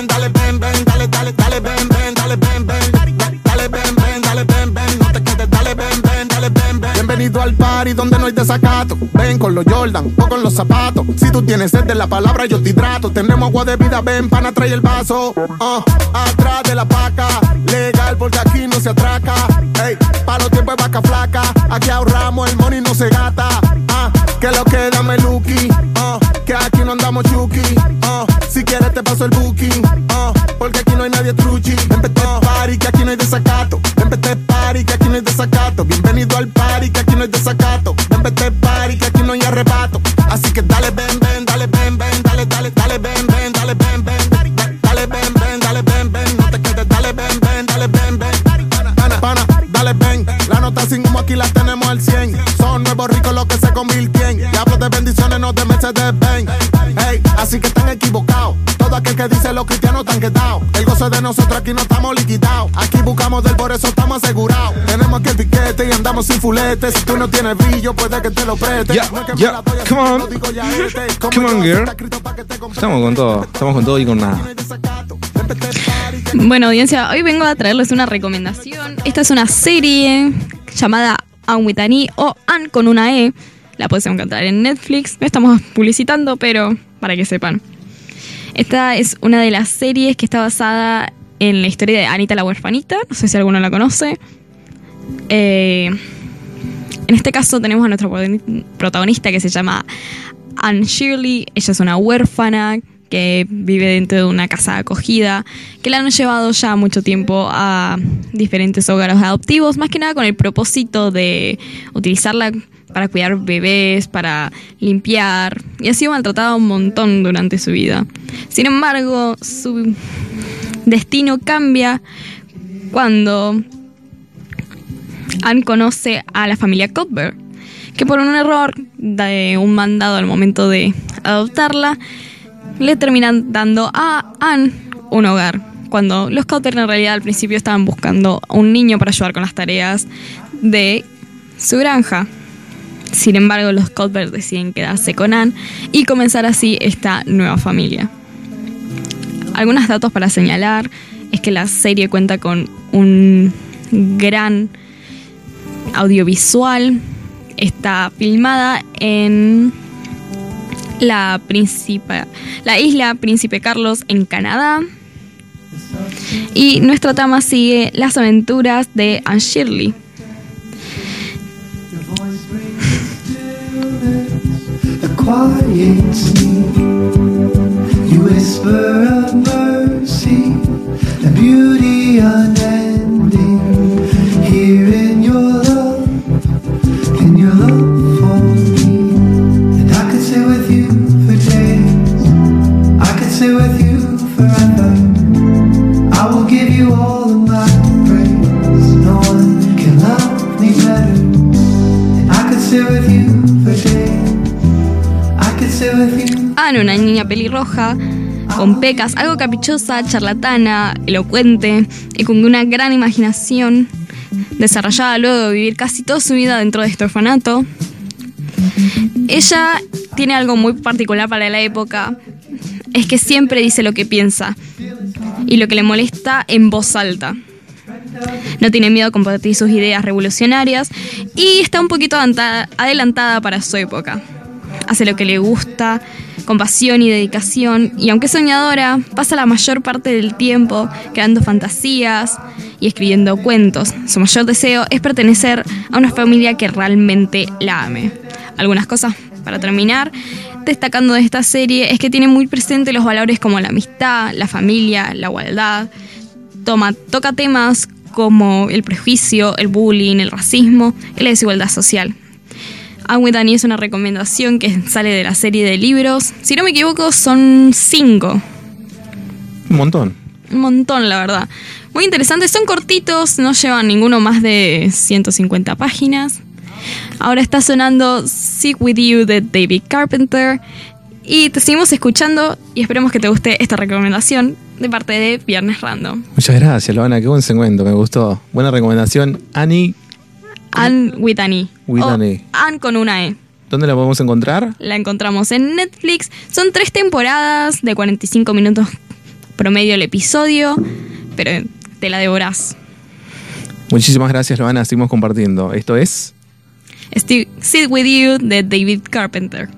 party donde no hay desacato. Ven con los Jordan o con los zapatos. Si tú tienes sed de la palabra, yo te hidrato. Tenemos agua de vida, ven, pana, trae el vaso. Ah, atrás de la paca, legal porque aquí no se atraca. Ey, pa' los tiempos de vaca flaca. Aquí ahorramos, el money no se gata. Ah, que lo que dame Lucky. Ah, que aquí no andamos chuki. Ah, si quieres te paso el booking. Porque aquí no hay nadie truchi. Ven, vete party, que aquí no hay desacato. Ven, vete party, que aquí no hay desacato. Bienvenido al no hay desacato. Ven, vete party, que aquí no hay arrebato. Así que dale, ven, ven, dale, ven, ven, dale, dale, dale, ven, ven, dale, ven, ven. Dale, ven, ven, dale, ven, ven. No te quedes, dale, ven, ven, dale, ven, ven. Pana, pana, dale, ven. La nota sin humo aquí la tenemos al 100. Son nuevos ricos los que se convirtien. Y de bendiciones, no de Mercedes Benz. Hey, así que están equivocados. Aquel que dice los cristianos están quedados. El gozo de nosotros aquí no estamos liquidados. Aquí buscamos del por eso estamos asegurados. Tenemos aquí el piquete y andamos sin fulete. Si tú no tienes brillo, puede que te lo preste. Ya, No es que me ya, la doy, así come on. este. Come on, girl. pa' Estamos con todo, estamos con todo y con nada. Bueno, audiencia, hoy vengo a traerles una recomendación. Esta es una serie llamada Anne with an E o Anne con una E. La puedes encontrar en Netflix. No estamos publicitando, pero para que sepan. Esta es una de las series que está basada en la historia de Anita la huerfanita. No sé si alguno la conoce. Eh, en este caso tenemos a nuestra protagonista que se llama Anne Shirley. Ella es una huérfana que vive dentro de una casa acogida, que la han llevado ya mucho tiempo a diferentes hogares adoptivos, más que nada con el propósito de utilizarla para cuidar bebés, para limpiar, y ha sido maltratada un montón durante su vida. Sin embargo, su destino cambia cuando Anne conoce a la familia Cuthbert, que por un error de un mandado al momento de adoptarla, le terminan dando a Anne un hogar. Cuando los Cotter en realidad al principio estaban buscando a un niño para ayudar con las tareas de su granja. Sin embargo, los Cuthbert deciden quedarse con Anne y comenzar así esta nueva familia. Algunos datos para señalar es que la serie cuenta con un gran audiovisual. Está filmada en la, la isla Príncipe Carlos en Canadá. Y nuestra trama sigue las aventuras de Anne Shirley. A quiet sleep. You whisper of mercy, a beauty unending. Una niña pelirroja, con pecas, algo caprichosa, charlatana, elocuente y con una gran imaginación, desarrollada luego de vivir casi toda su vida dentro de este orfanato. Ella tiene algo muy particular para la época, es que siempre dice lo que piensa y lo que le molesta en voz alta. No tiene miedo a compartir sus ideas revolucionarias y está un poquito adelantada para su época. Hace lo que le gusta, con pasión y dedicación, y aunque soñadora, pasa la mayor parte del tiempo creando fantasías y escribiendo cuentos. Su mayor deseo es pertenecer a una familia que realmente la ame. Algunas cosas para terminar, destacando de esta serie, es que tiene muy presente los valores como la amistad, la familia, la igualdad, toma, toca temas como el prejuicio, el bullying, el racismo y la desigualdad social. I'm with Annie es una recomendación que sale de la serie de libros. Si no me equivoco, son cinco. Un montón. Un montón, la verdad. Muy interesantes, son cortitos, no llevan ninguno más de 150 páginas. Ahora está sonando Sick With You de David Carpenter. Y te seguimos escuchando y esperemos que te guste esta recomendación de parte de Viernes Random. Muchas gracias, Loana. Qué buen segmento, me gustó. Buena recomendación. Annie Anne with Annie. with O Annie. Anne con una E. ¿Dónde la podemos encontrar? La encontramos en Netflix. Son tres temporadas de 45 minutos promedio el episodio, pero te la devorás. Muchísimas gracias, Loana. Seguimos compartiendo. Esto es. Sit With You de David Carpenter.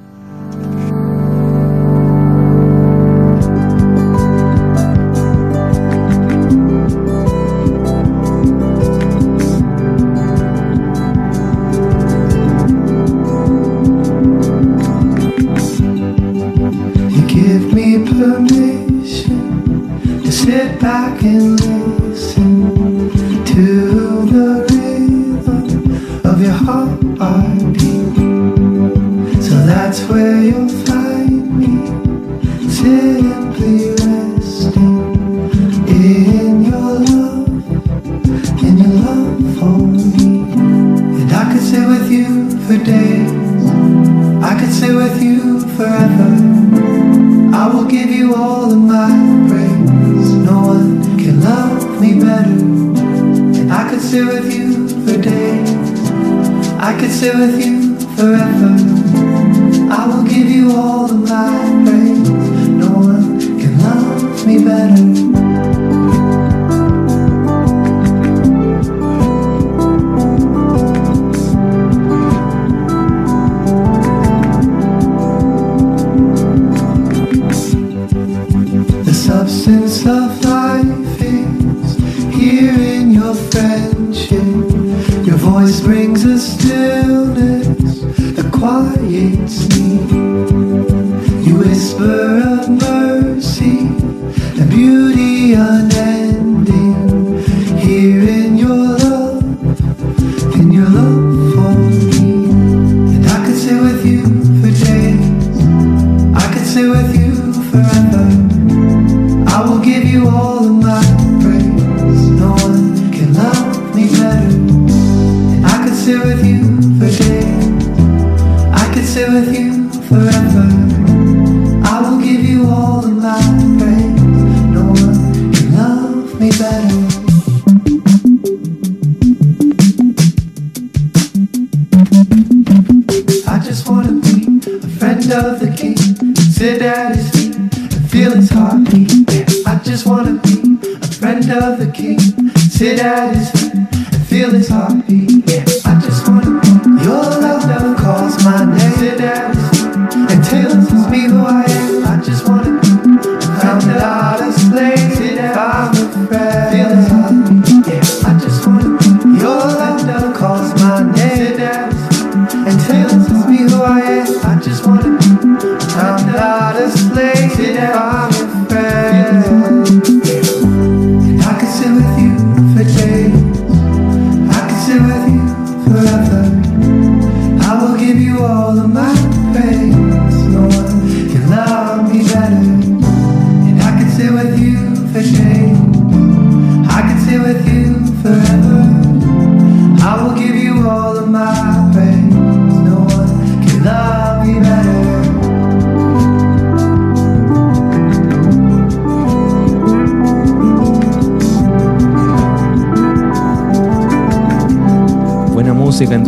amazing.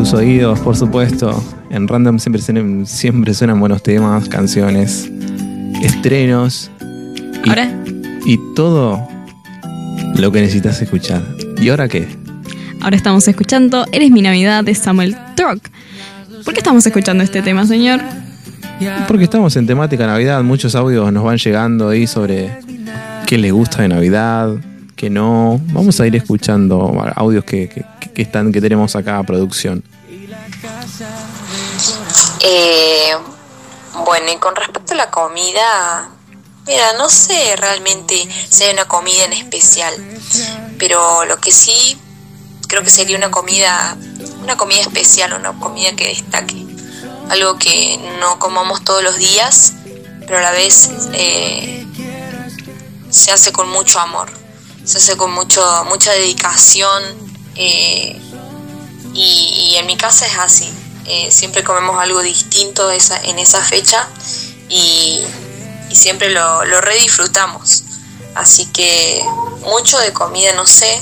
Tus oídos, por supuesto. En Random siempre suenan, siempre suenan buenos temas, canciones, estrenos. Y, Ahora, y todo lo que necesitas escuchar. ¿Y ahora qué? ahora estamos escuchando Eres mi Navidad de Samuel Truck. ¿Por qué estamos escuchando este tema, señor? Porque estamos en temática Navidad, muchos audios nos van llegando ahí sobre qué les gusta de Navidad, qué no. Vamos a ir escuchando audios que, que- que están, que tenemos acá a producción. Eh, bueno, y con respecto a la comida, mira, no sé realmente si hay una comida en especial, pero lo que sí creo que sería una comida, una comida especial, una comida que destaque, algo que no comamos todos los días, pero a la vez eh, se hace con mucho amor, se hace con mucho, mucha dedicación eh, y, en mi casa es así. Eh, siempre comemos algo distinto en esa fecha y, y siempre lo, lo redisfrutamos. Así que mucho de comida, no sé,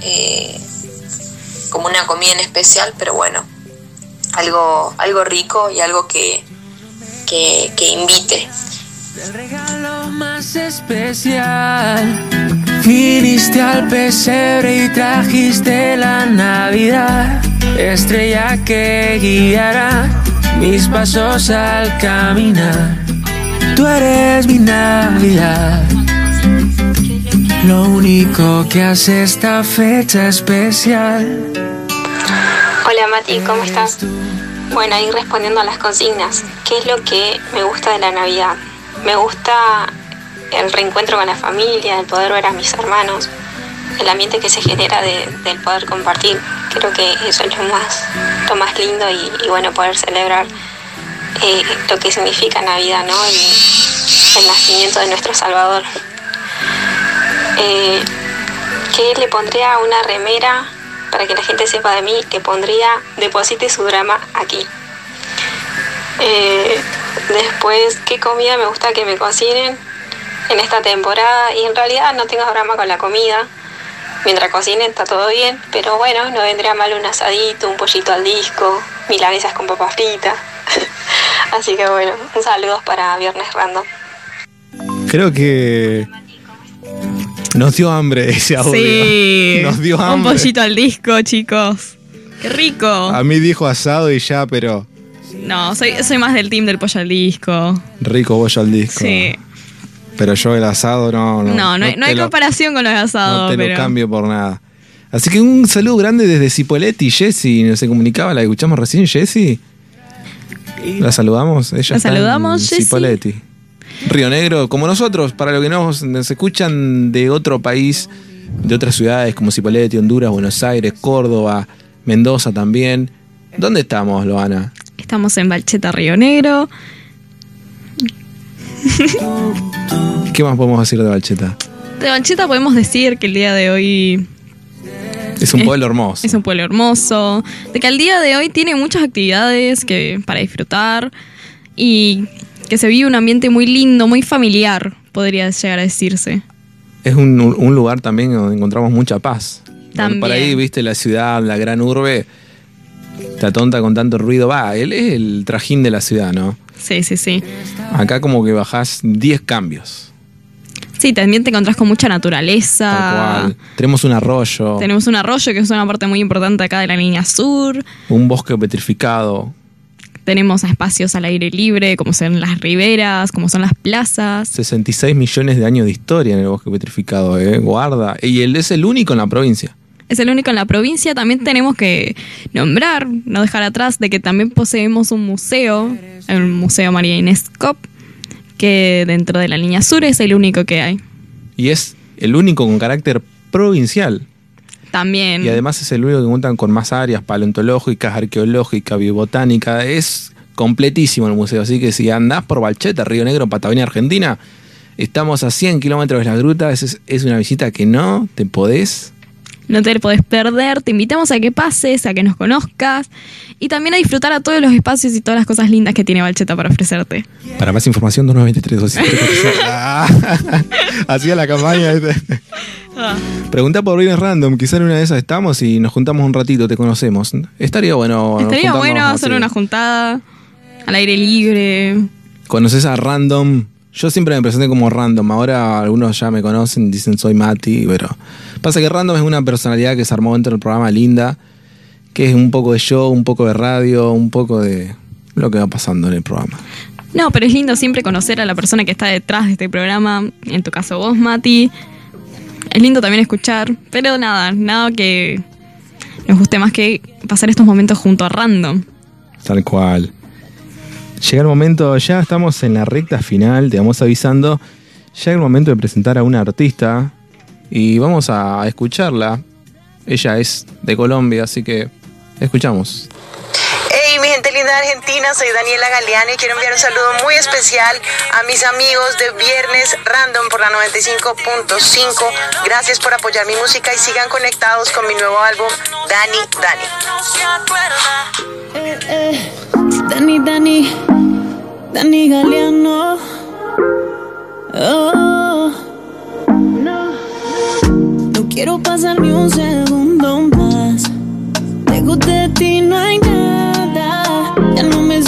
eh, como una comida en especial, pero bueno, algo, algo rico y algo que, que, que invite. El regalo más especial. Viniste al pesebre y trajiste la Navidad, estrella que guiará mis pasos al caminar. Tú eres mi Navidad, lo único que hace esta fecha especial. Hola Mati, ¿cómo estás? Bueno, ahí respondiendo a las consignas, ¿qué es lo que me gusta de la Navidad? Me gusta el reencuentro con la familia, el poder ver a mis hermanos, el ambiente que se genera de- del poder compartir. Creo que eso es lo más, lo más lindo y, bueno, poder celebrar eh, lo que significa Navidad, ¿no? El, el nacimiento de nuestro Salvador. Eh, ¿Qué le pondría a una remera para que la gente sepa de mí? Le pondría deposite su drama aquí. Eh, después, ¿qué comida me gusta que me cocinen en esta temporada? Y en realidad no tengo drama con la comida. Mientras cocinen está todo bien, pero bueno, no vendría mal un asadito, un pollito al disco, milanesas con papas fritas. Así que bueno, un saludo para Viernes Random. Creo que nos dio hambre ese audio. Sí. Nos dio Un hambre. pollito al disco, chicos. Qué rico. A mí dijo asado y ya, pero No, soy, soy más del team del pollo al disco. rico bollo al disco. Sí. Pero yo el asado no. No, No, no, hay, no te hay lo- comparación con los No asados, te lo cambio por nada. Así que un saludo grande desde Cipoletti, Jessy. ¿No se comunicaba? ¿La escuchamos recién, Jessy? ¿La saludamos? Ella La está en saludamos, Jessy. Cipoletti. Río Negro, como nosotros, para los que nos, nos escuchan de otro país, de otras ciudades como Cipoletti, Honduras, Buenos Aires, Córdoba, Mendoza también. ¿Dónde estamos, Loana? Estamos en Balcheta Río Negro. ¿Qué más podemos decir de Balcheta? De Balcheta podemos decir que el día de hoy Es un pueblo hermoso. es un pueblo hermoso. De que el día de hoy tiene muchas actividades que, para disfrutar. Y que se vive un ambiente muy lindo, muy familiar, podría llegar a decirse. es un, un lugar también donde encontramos mucha paz. También. Por ahí, viste, la ciudad, la gran urbe, está tonta con tanto ruido. Va, él es el trajín de la ciudad, ¿no? Sí, sí, sí. Acá como que bajás 10 cambios. Sí, también te encontrás con mucha naturaleza. Tal cual. Tenemos un arroyo, Tenemos un arroyo que es una parte muy importante acá de la línea sur. un bosque petrificado, Tenemos espacios al aire libre, como son las riberas, como son las plazas. 66 millones de años de historia en el bosque petrificado, ¿eh? Guarda. Y él es el único en la provincia. Es el único en la provincia. También tenemos que nombrar, no dejar atrás, de que también poseemos un museo, el Museo María Inés Cop, que dentro de la línea sur es el único que hay. Y es el único con carácter provincial. También. Y además es el único que cuentan con más áreas paleontológicas, arqueológicas, biobotánica. Es completísimo el museo. Así que si andás por Balcheta, Río Negro, Patagonia, Argentina, estamos a 100 kilómetros de la gruta. Es, es una visita que no te podés. No te lo podés perder. Te invitamos a que pases, a que nos conozcas y también a disfrutar a todos los espacios y todas las cosas lindas que tiene Balcheta para ofrecerte. Para más información, 2923 Hacía la campaña. ¿viste? Pregunta por Vines Random. Quizá en una de esas estamos y nos juntamos un ratito, te conocemos. Estaría bueno. Estaría bueno hacer así. una juntada al aire libre. ¿Conoces a Random? Yo siempre me presenté como Random. Ahora algunos ya me conocen, dicen soy Mati, pero pasa que Random es una personalidad que se armó dentro del programa Linda, que es un poco de show, un poco de radio, un poco de lo que va pasando en el programa. No, pero es lindo siempre conocer a la persona que está detrás de este programa. En tu caso vos, Mati. Es lindo también escuchar, pero nada, nada que nos guste más que pasar estos momentos junto a Random. Tal cual. Llega el momento, ya estamos en la recta final, te vamos avisando. Llega el momento de presentar a una artista y vamos a escucharla. Ella es de Colombia, así que escuchamos. Mi gente linda de Argentina, soy Daniela Galeano y quiero enviar un saludo muy especial a mis amigos de Viernes Random por la 95.5. Gracias por apoyar mi música y sigan conectados con mi nuevo álbum, Dani Dani. Eh, eh, Dani, Dani, Dani Galeano. Oh, no, no quiero pasar ni un segundo más. Lejos de ti no hay nada.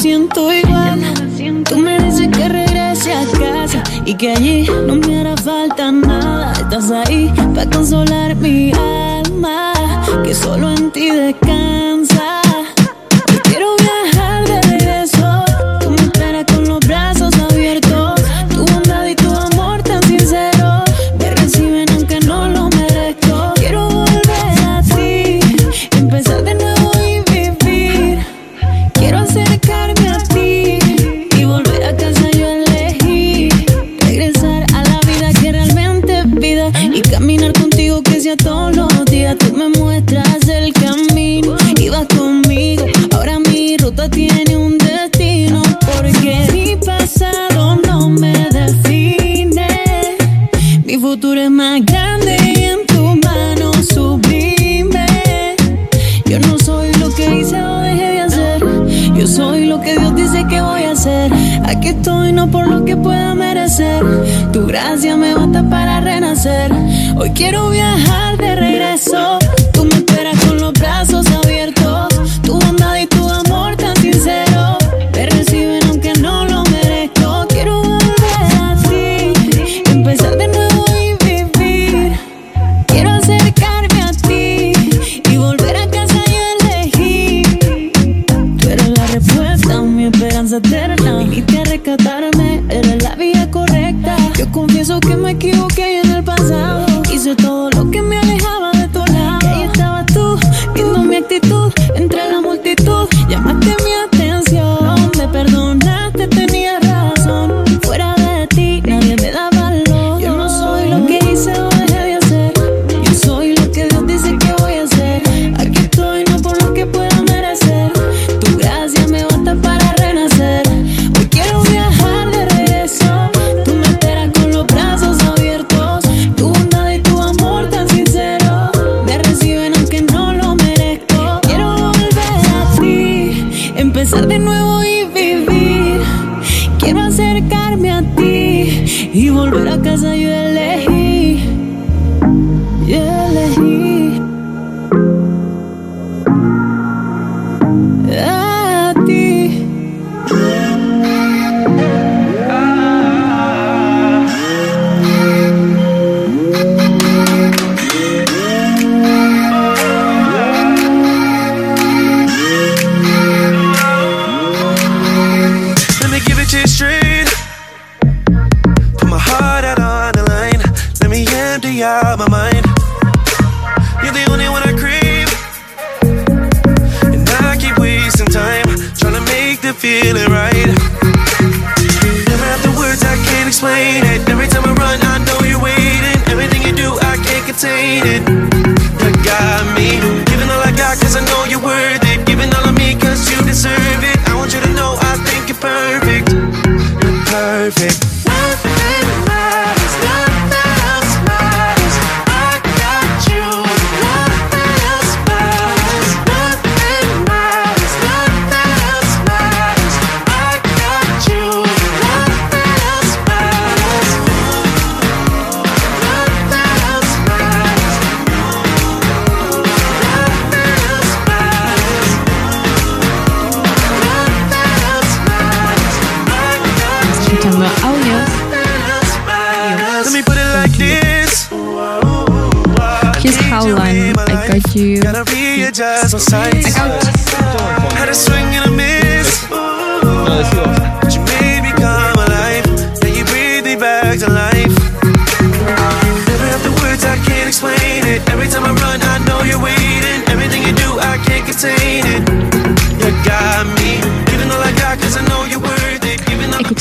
Siento igual. Tú me dices que regrese a casa y que allí no me hará falta nada. Estás ahí para consolar mi alma, que solo en ti descansa. Aquí estoy no por lo que pueda merecer. Tu gracia me basta para renacer. Hoy quiero viajar de regreso. Tú me esperas con los brazos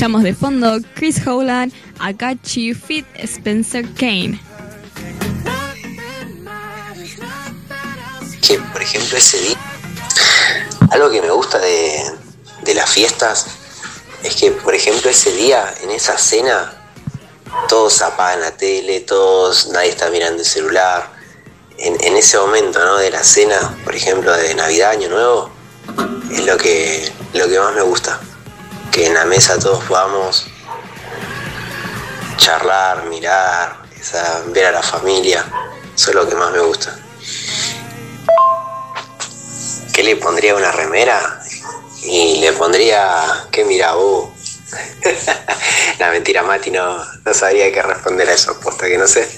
Escuchamos de fondo Chris Howland, I Got You Fit Spencer Kane. que, por ejemplo, ese día, algo que me gusta de, de las fiestas es que, por ejemplo, ese día, en esa cena, todos apagan la tele, todos, nadie está mirando el celular. En, en ese momento, ¿no? De la cena, por ejemplo, de Navidad, Año Nuevo, es lo que, lo que más me gusta. Que en la mesa todos podamos charlar, mirar, ver a la familia. Eso es lo que más me gusta. ¿Qué le pondría una remera? Y le pondría, ¿qué mira vos? la mentira, Mati, no, no sabría qué responder a eso, aposta que no sé.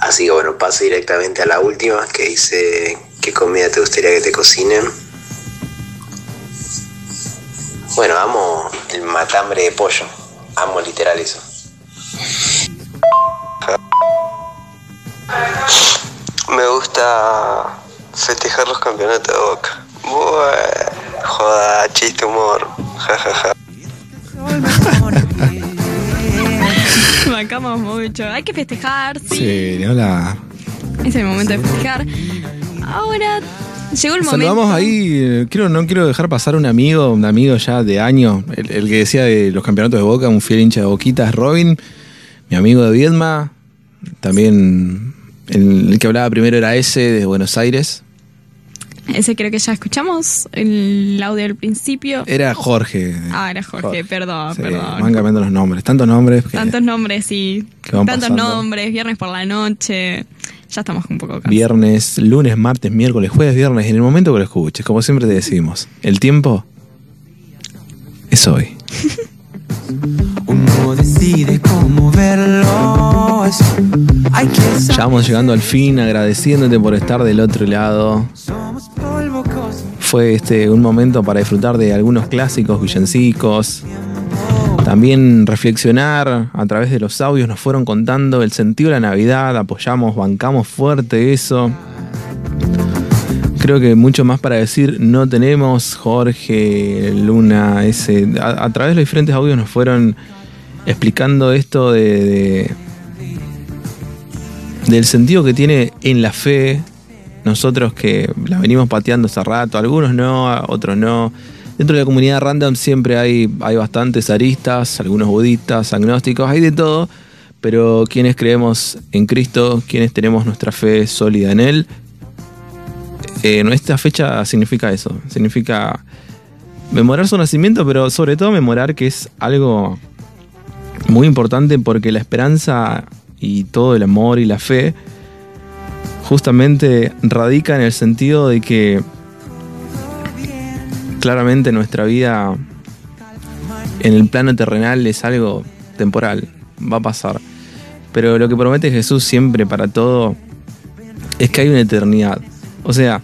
Así que bueno, paso directamente a la última, que dice, ¿qué comida te gustaría que te cocinen? Bueno, amo el matambre de pollo, amo literal eso. Me gusta festejar los campeonatos de Boca. Bueno, joda, chiste, humor. Ja, ja, ja. Bancamos mucho. Hay que festejar, sí. Sí, hola. Es el momento de festejar. Ahora llegó el momento. Saludamos ahí, eh, quiero, no quiero dejar pasar un amigo, un amigo ya de año, el, el que decía de los campeonatos de Boca, un fiel hincha de Boquita, es Robin, mi amigo de Viedma, también el, el que hablaba primero era ese de Buenos Aires, Ese creo que ya escuchamos el audio del principio. era Jorge. Ah, era Jorge, perdón, Sí, perdón. van cambiando los nombres, tantos nombres que Tantos nombres van tantos pasando. nombres, viernes por la noche. Ya estamos un poco cansados. viernes, lunes, martes, miércoles, jueves, viernes, en el momento que lo escuches, como siempre te decimos, el tiempo es hoy. Uno decide cómo Ya vamos llegando al fin, agradeciéndote por estar del otro lado. Fue este un momento para disfrutar de algunos clásicos villancicos. También reflexionar a través de los audios, nos fueron contando el sentido de la Navidad, apoyamos, bancamos fuerte eso. Creo que mucho más para decir no tenemos, Jorge, Luna, ese. A, través de los diferentes audios nos fueron explicando esto de- de, del sentido que tiene en la fe, nosotros que la venimos pateando hace rato, algunos no, otros no. Dentro de la comunidad random siempre hay, hay bastantes aristas, algunos budistas, agnósticos, hay de todo, pero quienes creemos en Cristo, quienes tenemos nuestra fe sólida en Él, eh, nuestra fecha significa eso, significa memorar su nacimiento, pero sobre todo memorar que es algo muy importante porque la esperanza y todo el amor y la fe justamente radica en el sentido de que claramente nuestra vida en el plano terrenal es algo temporal, va a pasar. Pero lo que promete Jesús siempre para todo es que hay una eternidad. O sea,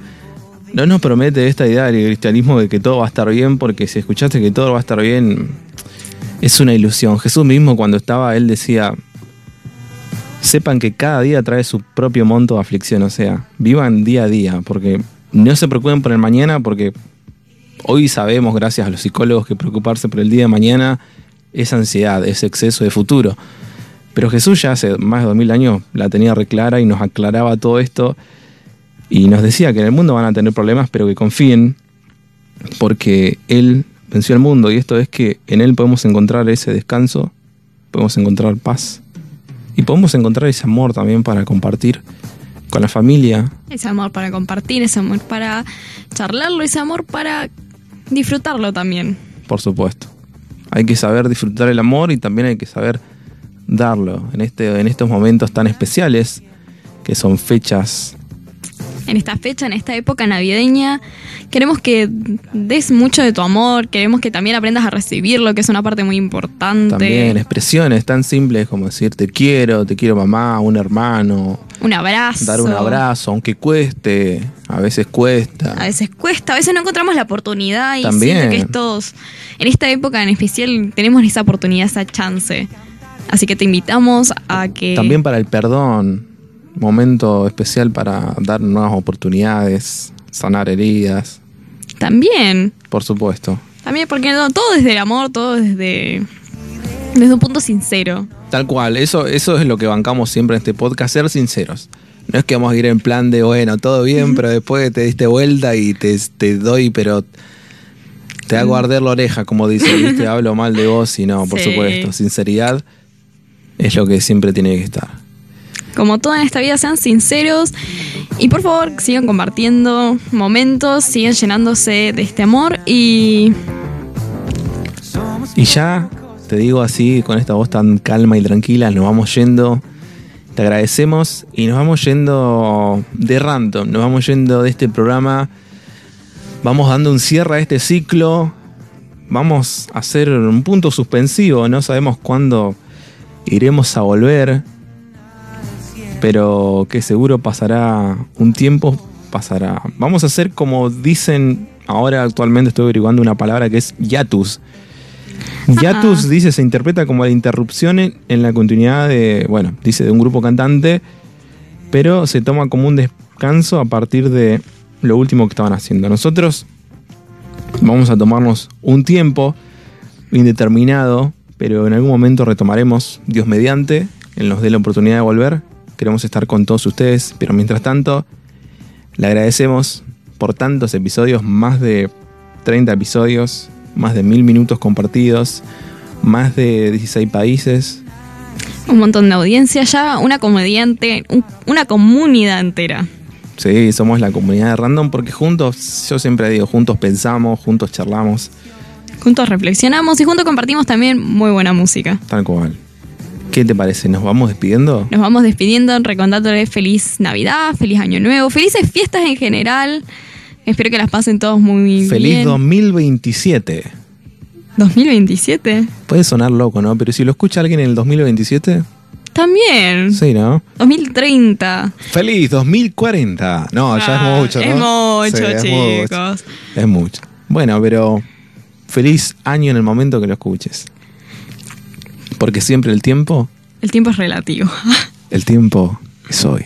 no nos promete esta idea del cristianismo de que todo va a estar bien, porque si escuchaste que todo va a estar bien, es una ilusión. Jesús mismo cuando estaba, él decía, sepan que cada día trae su propio monto de aflicción, o sea, vivan día a día, porque no se preocupen por el mañana, porque hoy sabemos, gracias a los psicólogos, que preocuparse por el día de mañana es ansiedad, es exceso de futuro. Pero Jesús ya hace más de dos mil años la tenía reclara y nos aclaraba todo esto y nos decía que en el mundo van a tener problemas, pero que confíen porque Él venció al mundo y esto es que en Él podemos encontrar ese descanso, podemos encontrar paz y podemos encontrar ese amor también para compartir con la familia. Ese amor para compartir, ese amor para charlarlo, ese amor para disfrutarlo también. Por supuesto. Hay que saber disfrutar el amor y también hay que saber darlo en, este, en estos momentos tan especiales que son fechas. En esta fecha, en esta época navideña, queremos que des mucho de tu amor, queremos que también aprendas a recibirlo, que es una parte muy importante. También expresiones tan simples como decir te quiero, te quiero mamá, un hermano, Un abrazo. dar un abrazo, aunque cueste, a veces cuesta. A veces cuesta, a veces no encontramos la oportunidad y También. siento que estos, en esta época en especial, tenemos esa oportunidad, esa chance. Así que te invitamos a que También para el perdón, momento especial para dar nuevas oportunidades, sanar heridas, también, por supuesto. también porque no, todo desde el amor, todo desde, desde un punto sincero. Tal cual, eso, eso es lo que bancamos siempre en este podcast, ser sinceros. No es que vamos a ir en plan de, bueno, todo bien, pero después te diste vuelta y te, te doy, pero te hago arder la oreja, como dice, ¿viste? hablo mal de vos y no, por Sí. supuesto. Sinceridad es lo que siempre tiene que estar. Como todo en esta vida, sean sinceros y por favor sigan compartiendo momentos, sigan llenándose de este amor y Y ya, te digo así, con esta voz tan calma y tranquila, nos vamos yendo. Te agradecemos y nos vamos yendo de random, nos vamos yendo de este programa. Vamos dando un cierre a este ciclo. Vamos a hacer un punto suspensivo, no sabemos cuándo iremos a volver. Pero que seguro pasará un tiempo, pasará. Vamos a hacer como dicen ahora actualmente, estoy averiguando una palabra que es hiatus. Hiatus dice, se interpreta como la interrupción en, en la continuidad de, bueno, dice de un grupo cantante, pero se toma como un descanso a partir de lo último que estaban haciendo. Nosotros vamos a tomarnos un tiempo indeterminado, pero en algún momento retomaremos, Dios mediante, Él nos dé la oportunidad de volver. Queremos estar con todos ustedes, pero mientras tanto, le agradecemos por tantos episodios, más de 30 episodios, más de mil minutos compartidos, más de 16 países. un montón de audiencia ya, una comediante, un- una comunidad entera. Sí, somos la comunidad de Random porque juntos, yo siempre digo, juntos pensamos, juntos charlamos, Juntos reflexionamos y juntos compartimos también muy buena música. tal cual. ¿Qué te parece? ¿Nos vamos despidiendo? Nos vamos despidiendo, recordándoles feliz Navidad, feliz Año Nuevo, felices fiestas en general. Espero que las pasen todos muy Feliz bien. 2027. 2027. Puede sonar loco, ¿no? Pero si lo escucha alguien en el 2027, También. sí, ¿no? 2030. Feliz 2040. No, ya Ah, es mucho, ¿no? Es mucho, Sí, es chicos. mucho. Es mucho. Bueno, pero feliz año en el momento que lo escuches. Porque siempre el tiempo, El tiempo es relativo. el tiempo es hoy.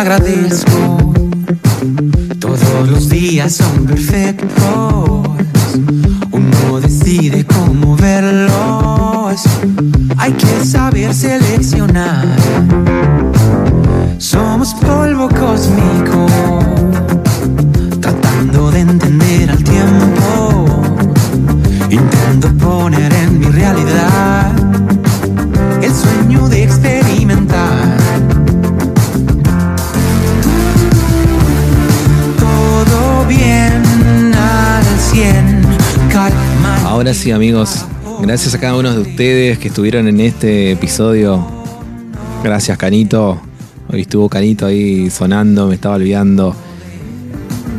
Agradezco. Gracias a cada uno de ustedes que estuvieron en este episodio. Gracias, Canito. Hoy estuvo Canito ahí sonando, me estaba olvidando.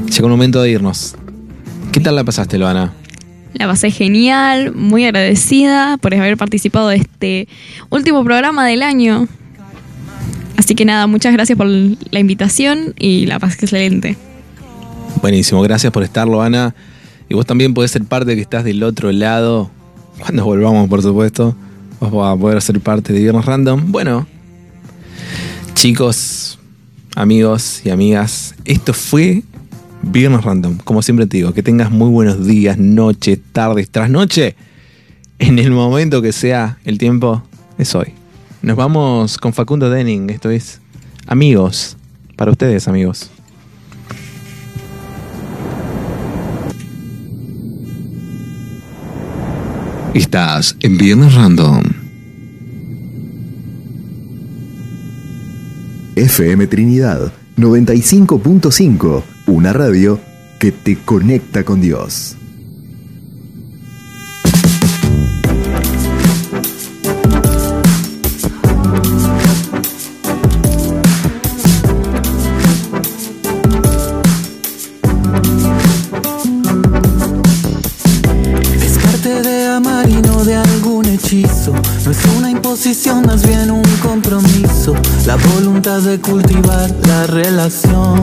Llegó el momento de irnos. ¿Qué tal la pasaste, Loana? La pasé genial, muy agradecida por haber participado de este último programa del año. Así que nada, muchas gracias por la invitación y la pasé excelente. Buenísimo, gracias por estar, Loana. Y vos también podés ser parte que estás del otro lado. Cuando volvamos, por supuesto. Vas a poder ser parte de Viernes Random. Bueno, chicos, amigos y amigas, esto fue Viernes Random. Como siempre te digo, que tengas muy buenos días, noches, tardes, trasnoche. En el momento que sea el tiempo, es hoy. Nos vamos con Facundo Denning. Esto es Amigos. Para ustedes, amigos. Estás en Viernes Random. FM Trinidad 95.5, una radio que te conecta con Dios. No es una imposición, más bien un compromiso. La voluntad de cultivar la relación.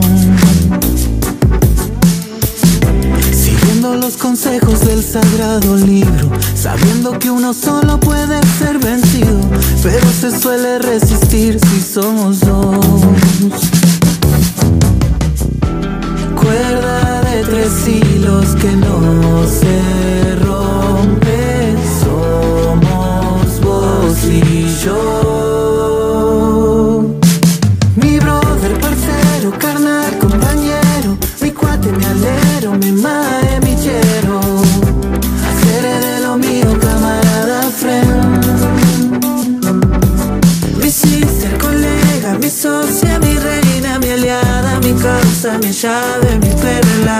Siguiendo los consejos del sagrado libro. Sabiendo que uno solo puede ser vencido. Pero se suele resistir si somos dos. Cuerda de tres hilos que no se rompe. Y yo. Mi brother, parcero, carnal, compañero. Mi cuate, mi alero, mi mae, mi chero. Hacer de lo mío, camarada, friend. Mi sister, colega, mi socia, mi reina, mi aliada, mi causa, mi llave, mi perla,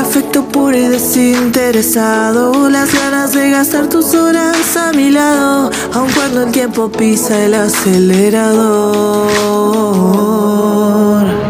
afecto puro y desinteresado, las ganas de gastar tus horas a mi lado, aun cuando el tiempo pisa el acelerador.